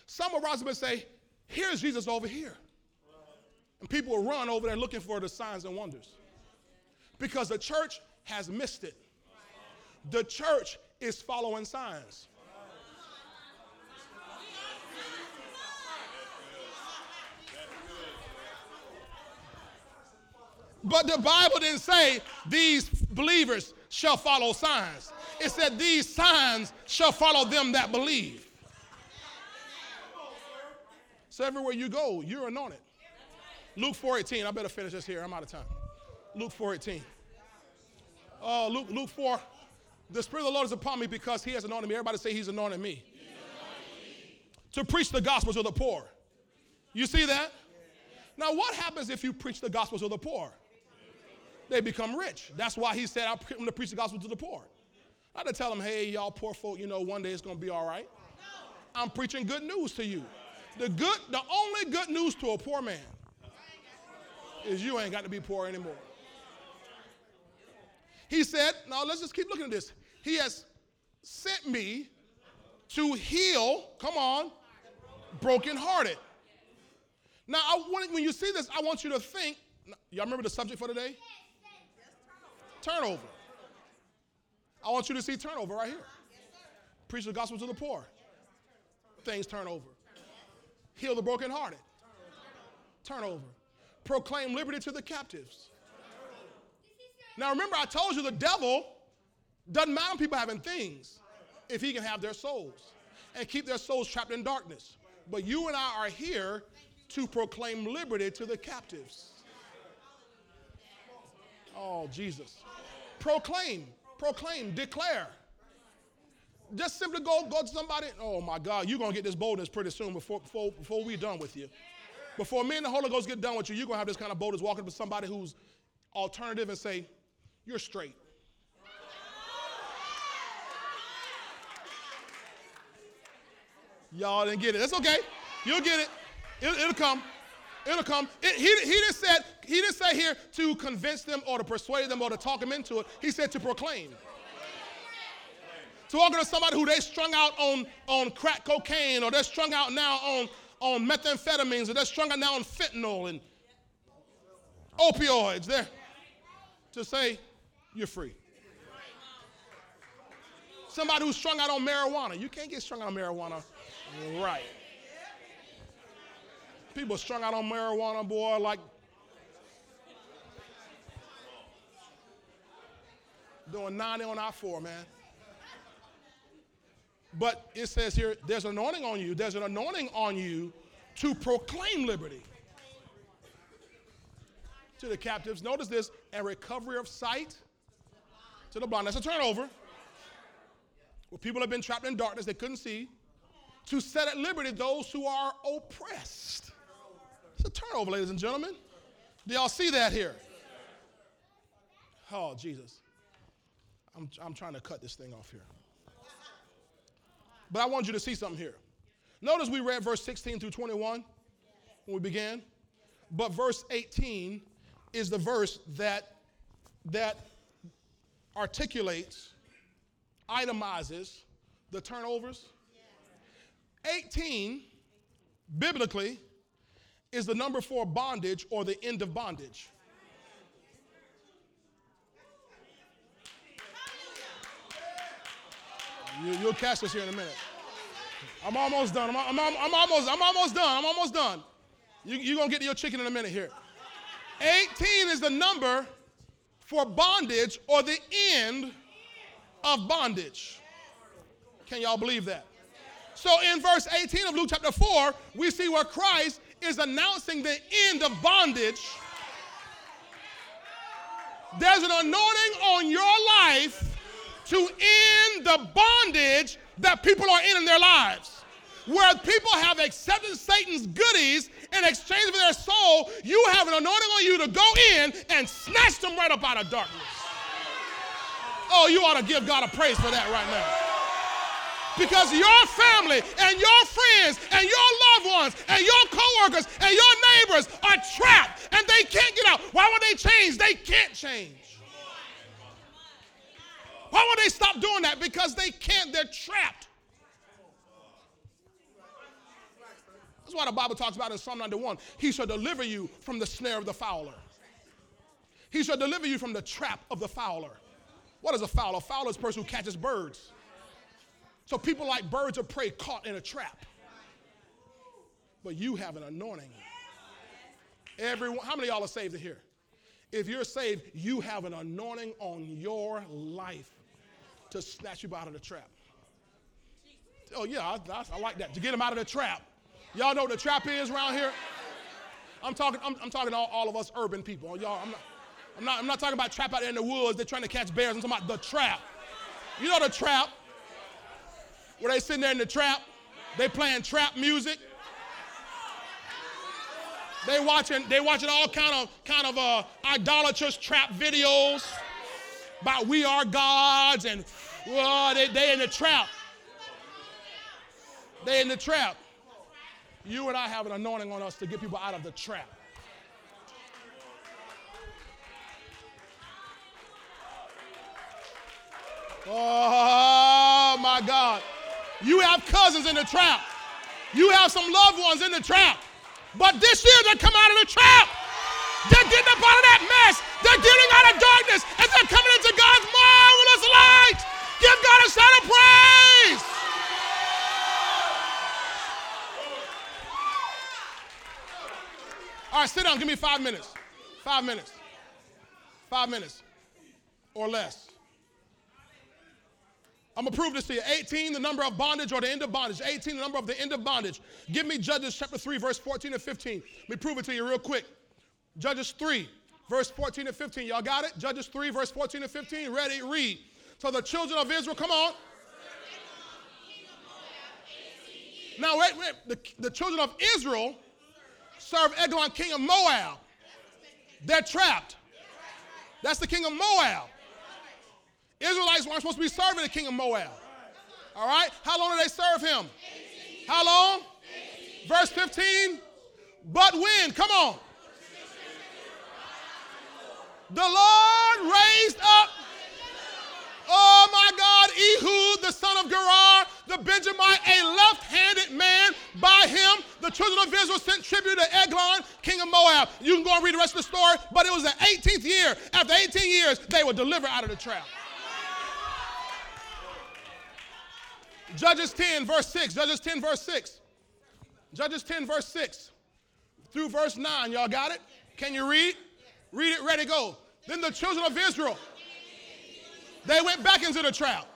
some will rise up and say, Here's Jesus over here. And people will run over there looking for the signs and wonders. Because the church has missed it. The church is following signs. But the Bible didn't say these believers shall follow signs. It said these signs shall follow them that believe. So everywhere you go, you're anointed. Luke 4:18. I better finish this here. I'm out of time. Luke 4:18. Oh, uh, Luke, Luke 4. The Spirit of the Lord is upon me because He has anointed me. Everybody say He's anointed me. me. To preach the gospel to the poor. You see that? Now, what happens if you preach the gospel to the poor? They become rich. That's why He said, I'm going to preach the gospel to the poor. Not to tell them, hey, y'all poor folk, you know, one day it's going to be all right. I'm preaching good news to you. The good, the only good news to a poor man is you ain't got to be poor anymore. He said, now let's just keep looking at this. He has sent me to heal, come on, brokenhearted. Now, I want, when you see this, I want you to think, y'all remember the subject for today? Turnover. I want you to see turnover right here. Preach the gospel to the poor. Things turn over. Heal the brokenhearted. Turnover. proclaim liberty to the captives. Now remember, I told you the devil doesn't mind people having things if he can have their souls and keep their souls trapped in darkness. But you and I are here to proclaim liberty to the captives. Oh, Jesus. Proclaim, proclaim, declare. Just simply go, go to somebody. Oh my God, you're gonna get this boldness pretty soon before, before, before we're done with you. Before me and the Holy Ghost get done with you, you're gonna have this kind of boldness walking to somebody who's alternative and say, You're straight. Y'all didn't get it. That's okay. You'll get it. It'll, it'll come. It'll come. It, he, he didn't said he didn't say here to convince them or to persuade them or to talk them into it. He said to proclaim. Walk to somebody who they strung out on, on crack cocaine or they're strung out now on, on methamphetamines or they're strung out now on fentanyl and opioids. There to say you're free. Somebody who's strung out on marijuana. You can't get strung out on marijuana. Right. People strung out on marijuana, boy, like doing 90 on I 4, man. But it says here, there's an anointing on you. There's an anointing on you to proclaim liberty to the captives. Notice this, and recovery of sight to the blind. That's a turnover. Where people have been trapped in darkness, they couldn't see. To set at liberty those who are oppressed. It's a turnover, ladies and gentlemen. Do y'all see that here? Oh, Jesus. I'm, I'm trying to cut this thing off here. But I want you to see something here. Notice we read verse 16 through 21 when we began. But verse 18 is the verse that, that articulates, itemizes the turnovers. 18, biblically, is the number for bondage or the end of bondage. You, will catch this here in a minute. I'm almost done. I'm, I'm, I'm, almost, I'm almost done. I'm almost done. You, you're going to get to your chicken in a minute here. 18 is the number for bondage or the end of bondage. Can y'all believe that? So in verse 18 of Luke chapter 4, we see where Christ is announcing the end of bondage. There's an anointing on your life to end the bondage that people are in in their lives. Where people have accepted Satan's goodies in exchange for their soul, you have an anointing on you to go in and snatch them right up out of darkness. Oh, you ought to give God a praise for that right now. Because your family and your friends and your loved ones and your coworkers and your neighbors are trapped and they can't get out. Why would they change? They can't change. Why would they stop doing that? Because they can't, they're trapped. That's why the Bible talks about in Psalm 91 He shall deliver you from the snare of the fowler, He shall deliver you from the trap of the fowler. What is a fowler? A fowler is a person who catches birds. So people like birds of prey caught in a trap. But you have an anointing. Everyone, how many y'all are saved here? If you're saved, you have an anointing on your life to snatch you out of the trap. Oh, yeah, I, I, I like that. To get them out of the trap. Y'all know what the trap is around here? I'm talking, I'm, I'm talking to all, all, of us urban people. Oh, y'all, I'm not, I'm, not, I'm not talking about trap out there in the woods. They're trying to catch bears. I'm talking about the trap. You know the trap they sitting there in the trap, they playing trap music. They watching, they watching all kind of kind of uh, idolatrous trap videos about we are gods and they, they in the trap. They in the trap. You and I have an anointing on us to get people out of the trap. Oh my God. You have cousins in the trap. You have some loved ones in the trap. But this year they come out of the trap. They're getting up out of that mess. They're getting out of darkness and they're coming into God's marvelous light. Give God a shout of praise. All right, sit down. Give me five minutes. Five minutes. Five minutes or less. I'm gonna prove this to you. 18, the number of bondage or the end of bondage. 18, the number of the end of bondage. Give me Judges chapter 3, verse 14 and 15. Let me prove it to you real quick. Judges 3, verse 14 and 15. Y'all got it? Judges 3, verse 14 and 15. Ready? Read. So the children of Israel, come on. Now, wait, wait. The, the children of Israel serve Eglon, king of Moab. They're trapped. That's the king of Moab. Israelites weren't supposed to be serving the king of Moab. All right? How long did they serve him? How long? Verse 15. But when? Come on. The Lord raised up, oh my God, Ehud, the son of Gerar, the Benjamite, a left handed man. By him, the children of Israel sent tribute to Eglon, king of Moab. You can go and read the rest of the story, but it was the 18th year. After 18 years, they were delivered out of the trap. Judges 10, verse 6. Judges 10, verse 6. Judges 10, verse 6 through verse 9. Y'all got it? Can you read? Read it, ready, go. Then the children of Israel, they went back into the trap.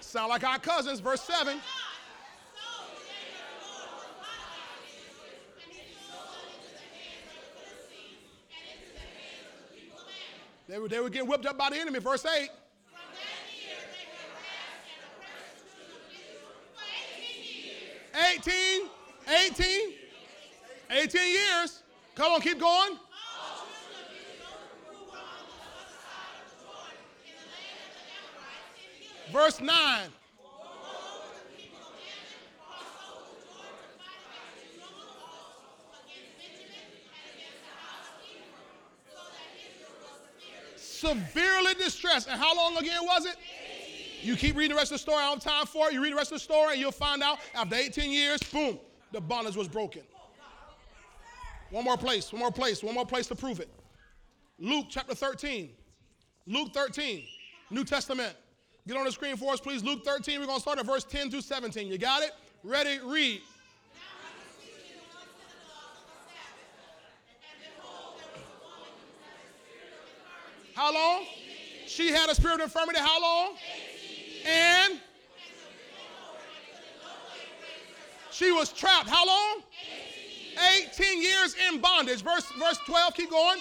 Sound like our cousins, verse 7. Were, they were getting whipped up by the enemy, verse 8. 18, 18, 18 years. Come on, keep going. Verse 9. Severely distressed. And how long again was it? You keep reading the rest of the story. I don't have time for it. You read the rest of the story, and you'll find out after 18 years, boom, the bondage was broken. One more place, one more place, one more place to prove it. Luke chapter 13. Luke 13, New Testament. Get on the screen for us, please. Luke 13, we're going to start at verse 10 through 17. You got it? Ready? Read. How long? She had a spirit of infirmity. How long? And she was trapped. How long? 18 years in bondage. Verse, verse 12, keep going.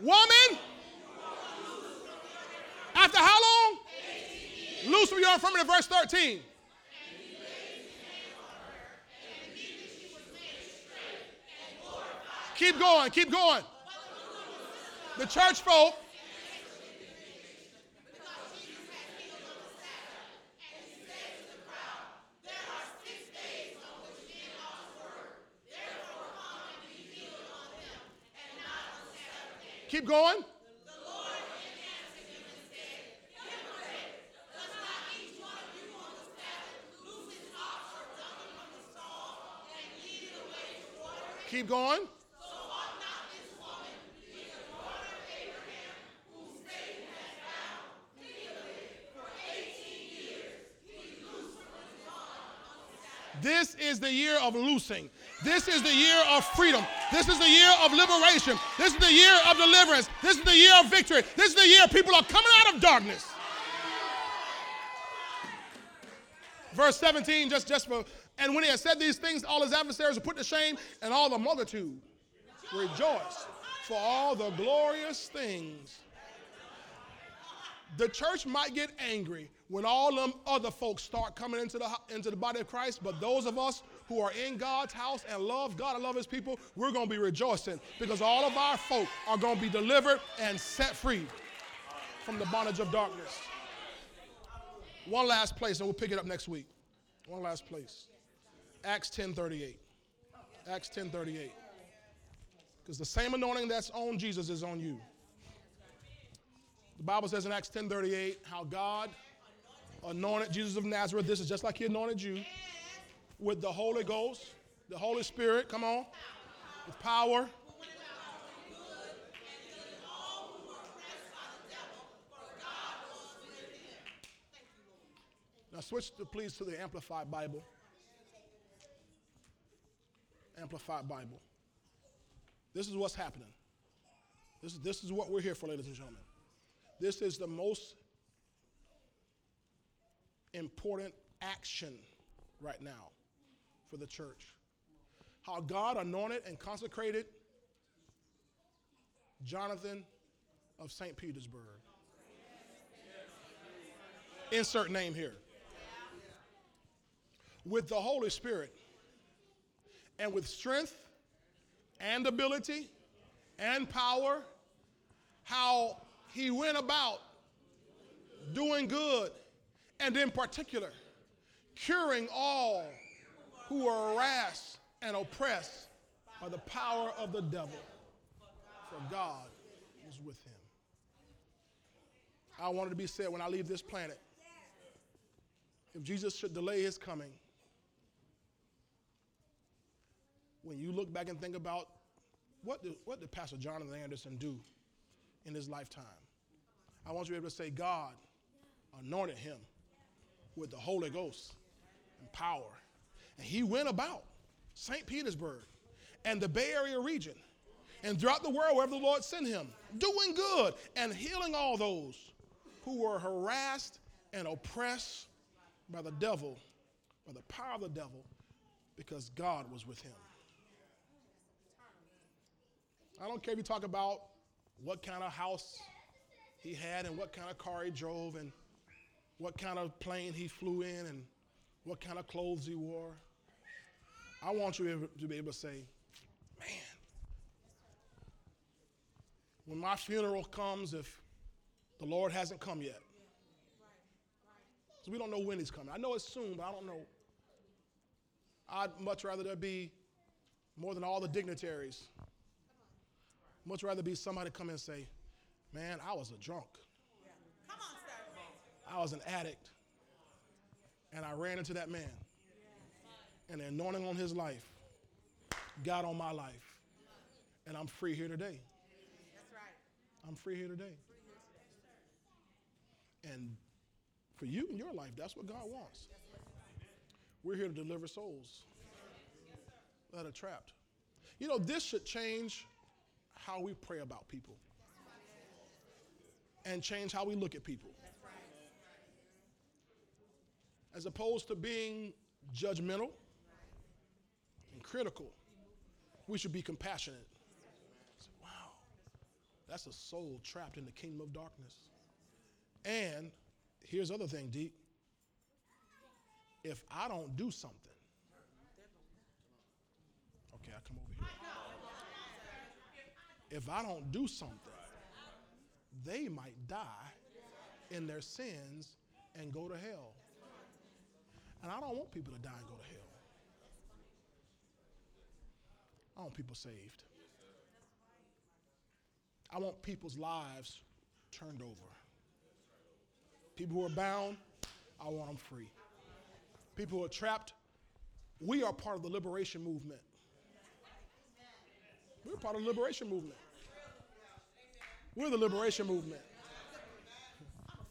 Woman, after how long? Loose from your infirmity, verse 13. Keep going, keep going. The church folk. Keep going. Keep going. This is the year of loosing. This is the year of freedom. This is the year of liberation. This is the year of deliverance. This is the year of victory. This is the year people are coming out of darkness. Verse 17, just, just for, and when he had said these things, all his adversaries were put to shame, and all the multitude rejoiced for all the glorious things. The church might get angry when all them other folks start coming into the, into the body of Christ, but those of us who are in God's house and love God and love his people, we're going to be rejoicing because all of our folk are going to be delivered and set free from the bondage of darkness. One last place, and we'll pick it up next week. One last place. Acts 10:38. Acts 10:38. Because the same anointing that's on Jesus is on you. The Bible says in Acts 10:38 how God anointed Jesus of Nazareth. This is just like he anointed you with the Holy Ghost The Holy Spirit, come on, with power. Now switch to please to the Amplified Bible. Amplified Bible. This is what's happening. This is, this is what we're here for, ladies and gentlemen. This is the most important action right now for the church. How God anointed and consecrated Jonathan of St. Petersburg. Insert name here. With the Holy Spirit and with strength and ability and power, how he went about doing good and in particular curing all who are harassed and oppressed by the power of the devil. For god was with him. I wanted to be said when i leave this planet if jesus should delay his coming when you look back and think about what did, what did pastor jonathan anderson do in his lifetime i want you to be able to say god anointed him with the Holy Ghost and power. And he went about St. Petersburg and the Bay Area region and throughout the world wherever the Lord sent him, doing good and healing all those who were harassed and oppressed by the devil, by the power of the devil, because God was with him. I don't care if you talk about what kind of house he had and what kind of car he drove and what kind of plane he flew in and what kind of clothes he wore. I want you to be able to say, man, when my funeral comes, if the Lord hasn't come yet, so we don't know when he's coming. I know it's soon, but I don't know. I'd much rather there be more than all the dignitaries. Much rather be somebody come and say, man, I was a drunk. I was an addict. And I ran into that man. And the anointing on his life got on my life. And I'm free here today. I'm free here today. And for you in your life, that's what God wants. We're here to deliver souls that are trapped. You know, this should change how we pray about people and change how we look at people as opposed to being judgmental and critical, we should be compassionate. Wow, that's a soul trapped in the kingdom of darkness. And here's the other thing, Deep. If I don't do something, okay, I come over here. If I don't do something, they might die in their sins and go to hell. And I don't want people to die and go to hell. I want people saved. I want people's lives turned over. People who are bound, I want them free. People who are trapped, we are part of the liberation movement. We're part of the liberation movement. We're the liberation movement.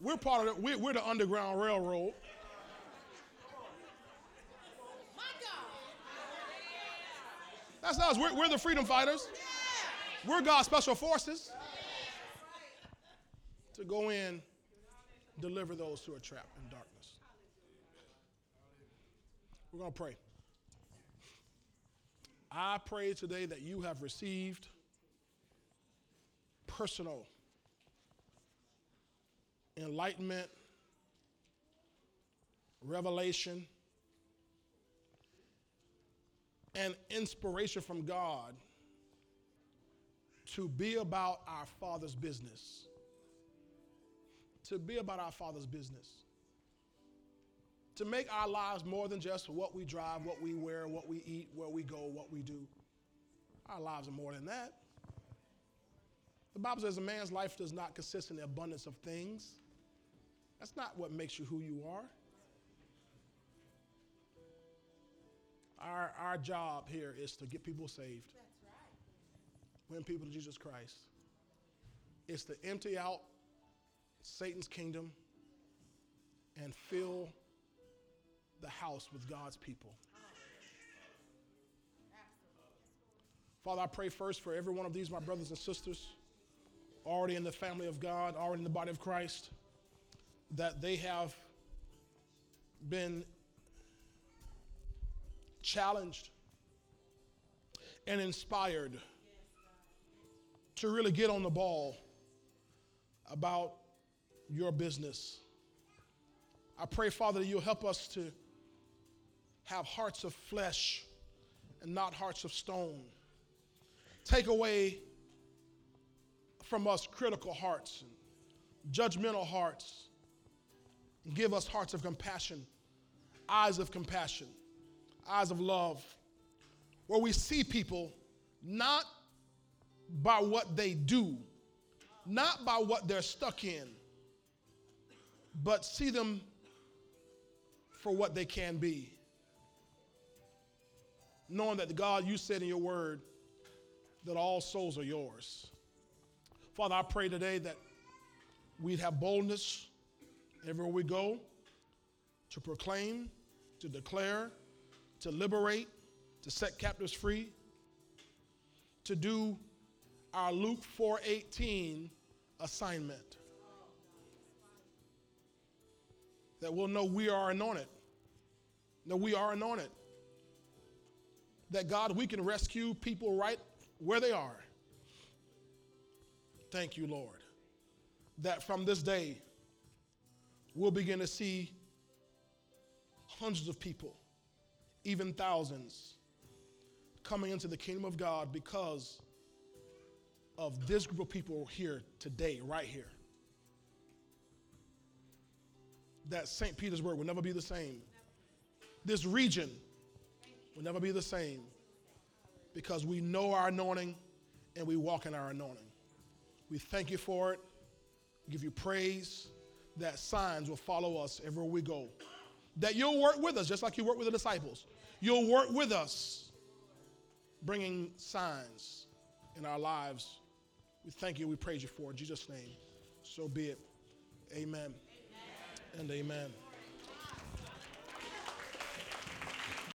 We're part of the, we're the Underground Railroad. That's us. We're, we're the freedom fighters. We're God's special forces to go in, deliver those who are trapped in darkness. We're going to pray. I pray today that you have received personal enlightenment, revelation, and inspiration from God to be about our Father's business. To be about our Father's business. To make our lives more than just what we drive, what we wear, what we eat, where we go, what we do. Our lives are more than that. The Bible says a man's life does not consist in the abundance of things. That's not what makes you who you are. Our, our job here is to get people saved, win people to Jesus Christ. It's to empty out Satan's kingdom and fill the house with God's people. Oh, Father, I pray first for every one of these, my brothers and sisters, already in the family of God, already in the body of Christ, that they have been challenged and inspired to really get on the ball about your business. I pray, Father, that you'll help us to have hearts of flesh and not hearts of stone. Take away from us critical hearts and judgmental hearts. And give us hearts of compassion, eyes of compassion, eyes of love, where we see people not by what they do, not by what they're stuck in, but see them for what they can be. Knowing that God, you said in your word that all souls are yours. Father, I pray today that we'd have boldness everywhere we go to proclaim, to declare, to liberate, to set captives free, to do our Luke 4:18 assignment. That we'll know we are anointed. That we are anointed. That God, we can rescue people right where they are. Thank you, Lord. That from this day, we'll begin to see hundreds of people, even thousands, coming into the kingdom of God because of this group of people here today, right here. That St. Petersburg will never be the same. This region will never be the same because we know our anointing and we walk in our anointing. We thank you for it. we give you praise that signs will follow us everywhere we go. That you'll work with us just like you worked with the disciples. You'll work with us, bringing signs in our lives. We thank you. We praise you for it. In Jesus' name. So be it. Amen, amen. and amen.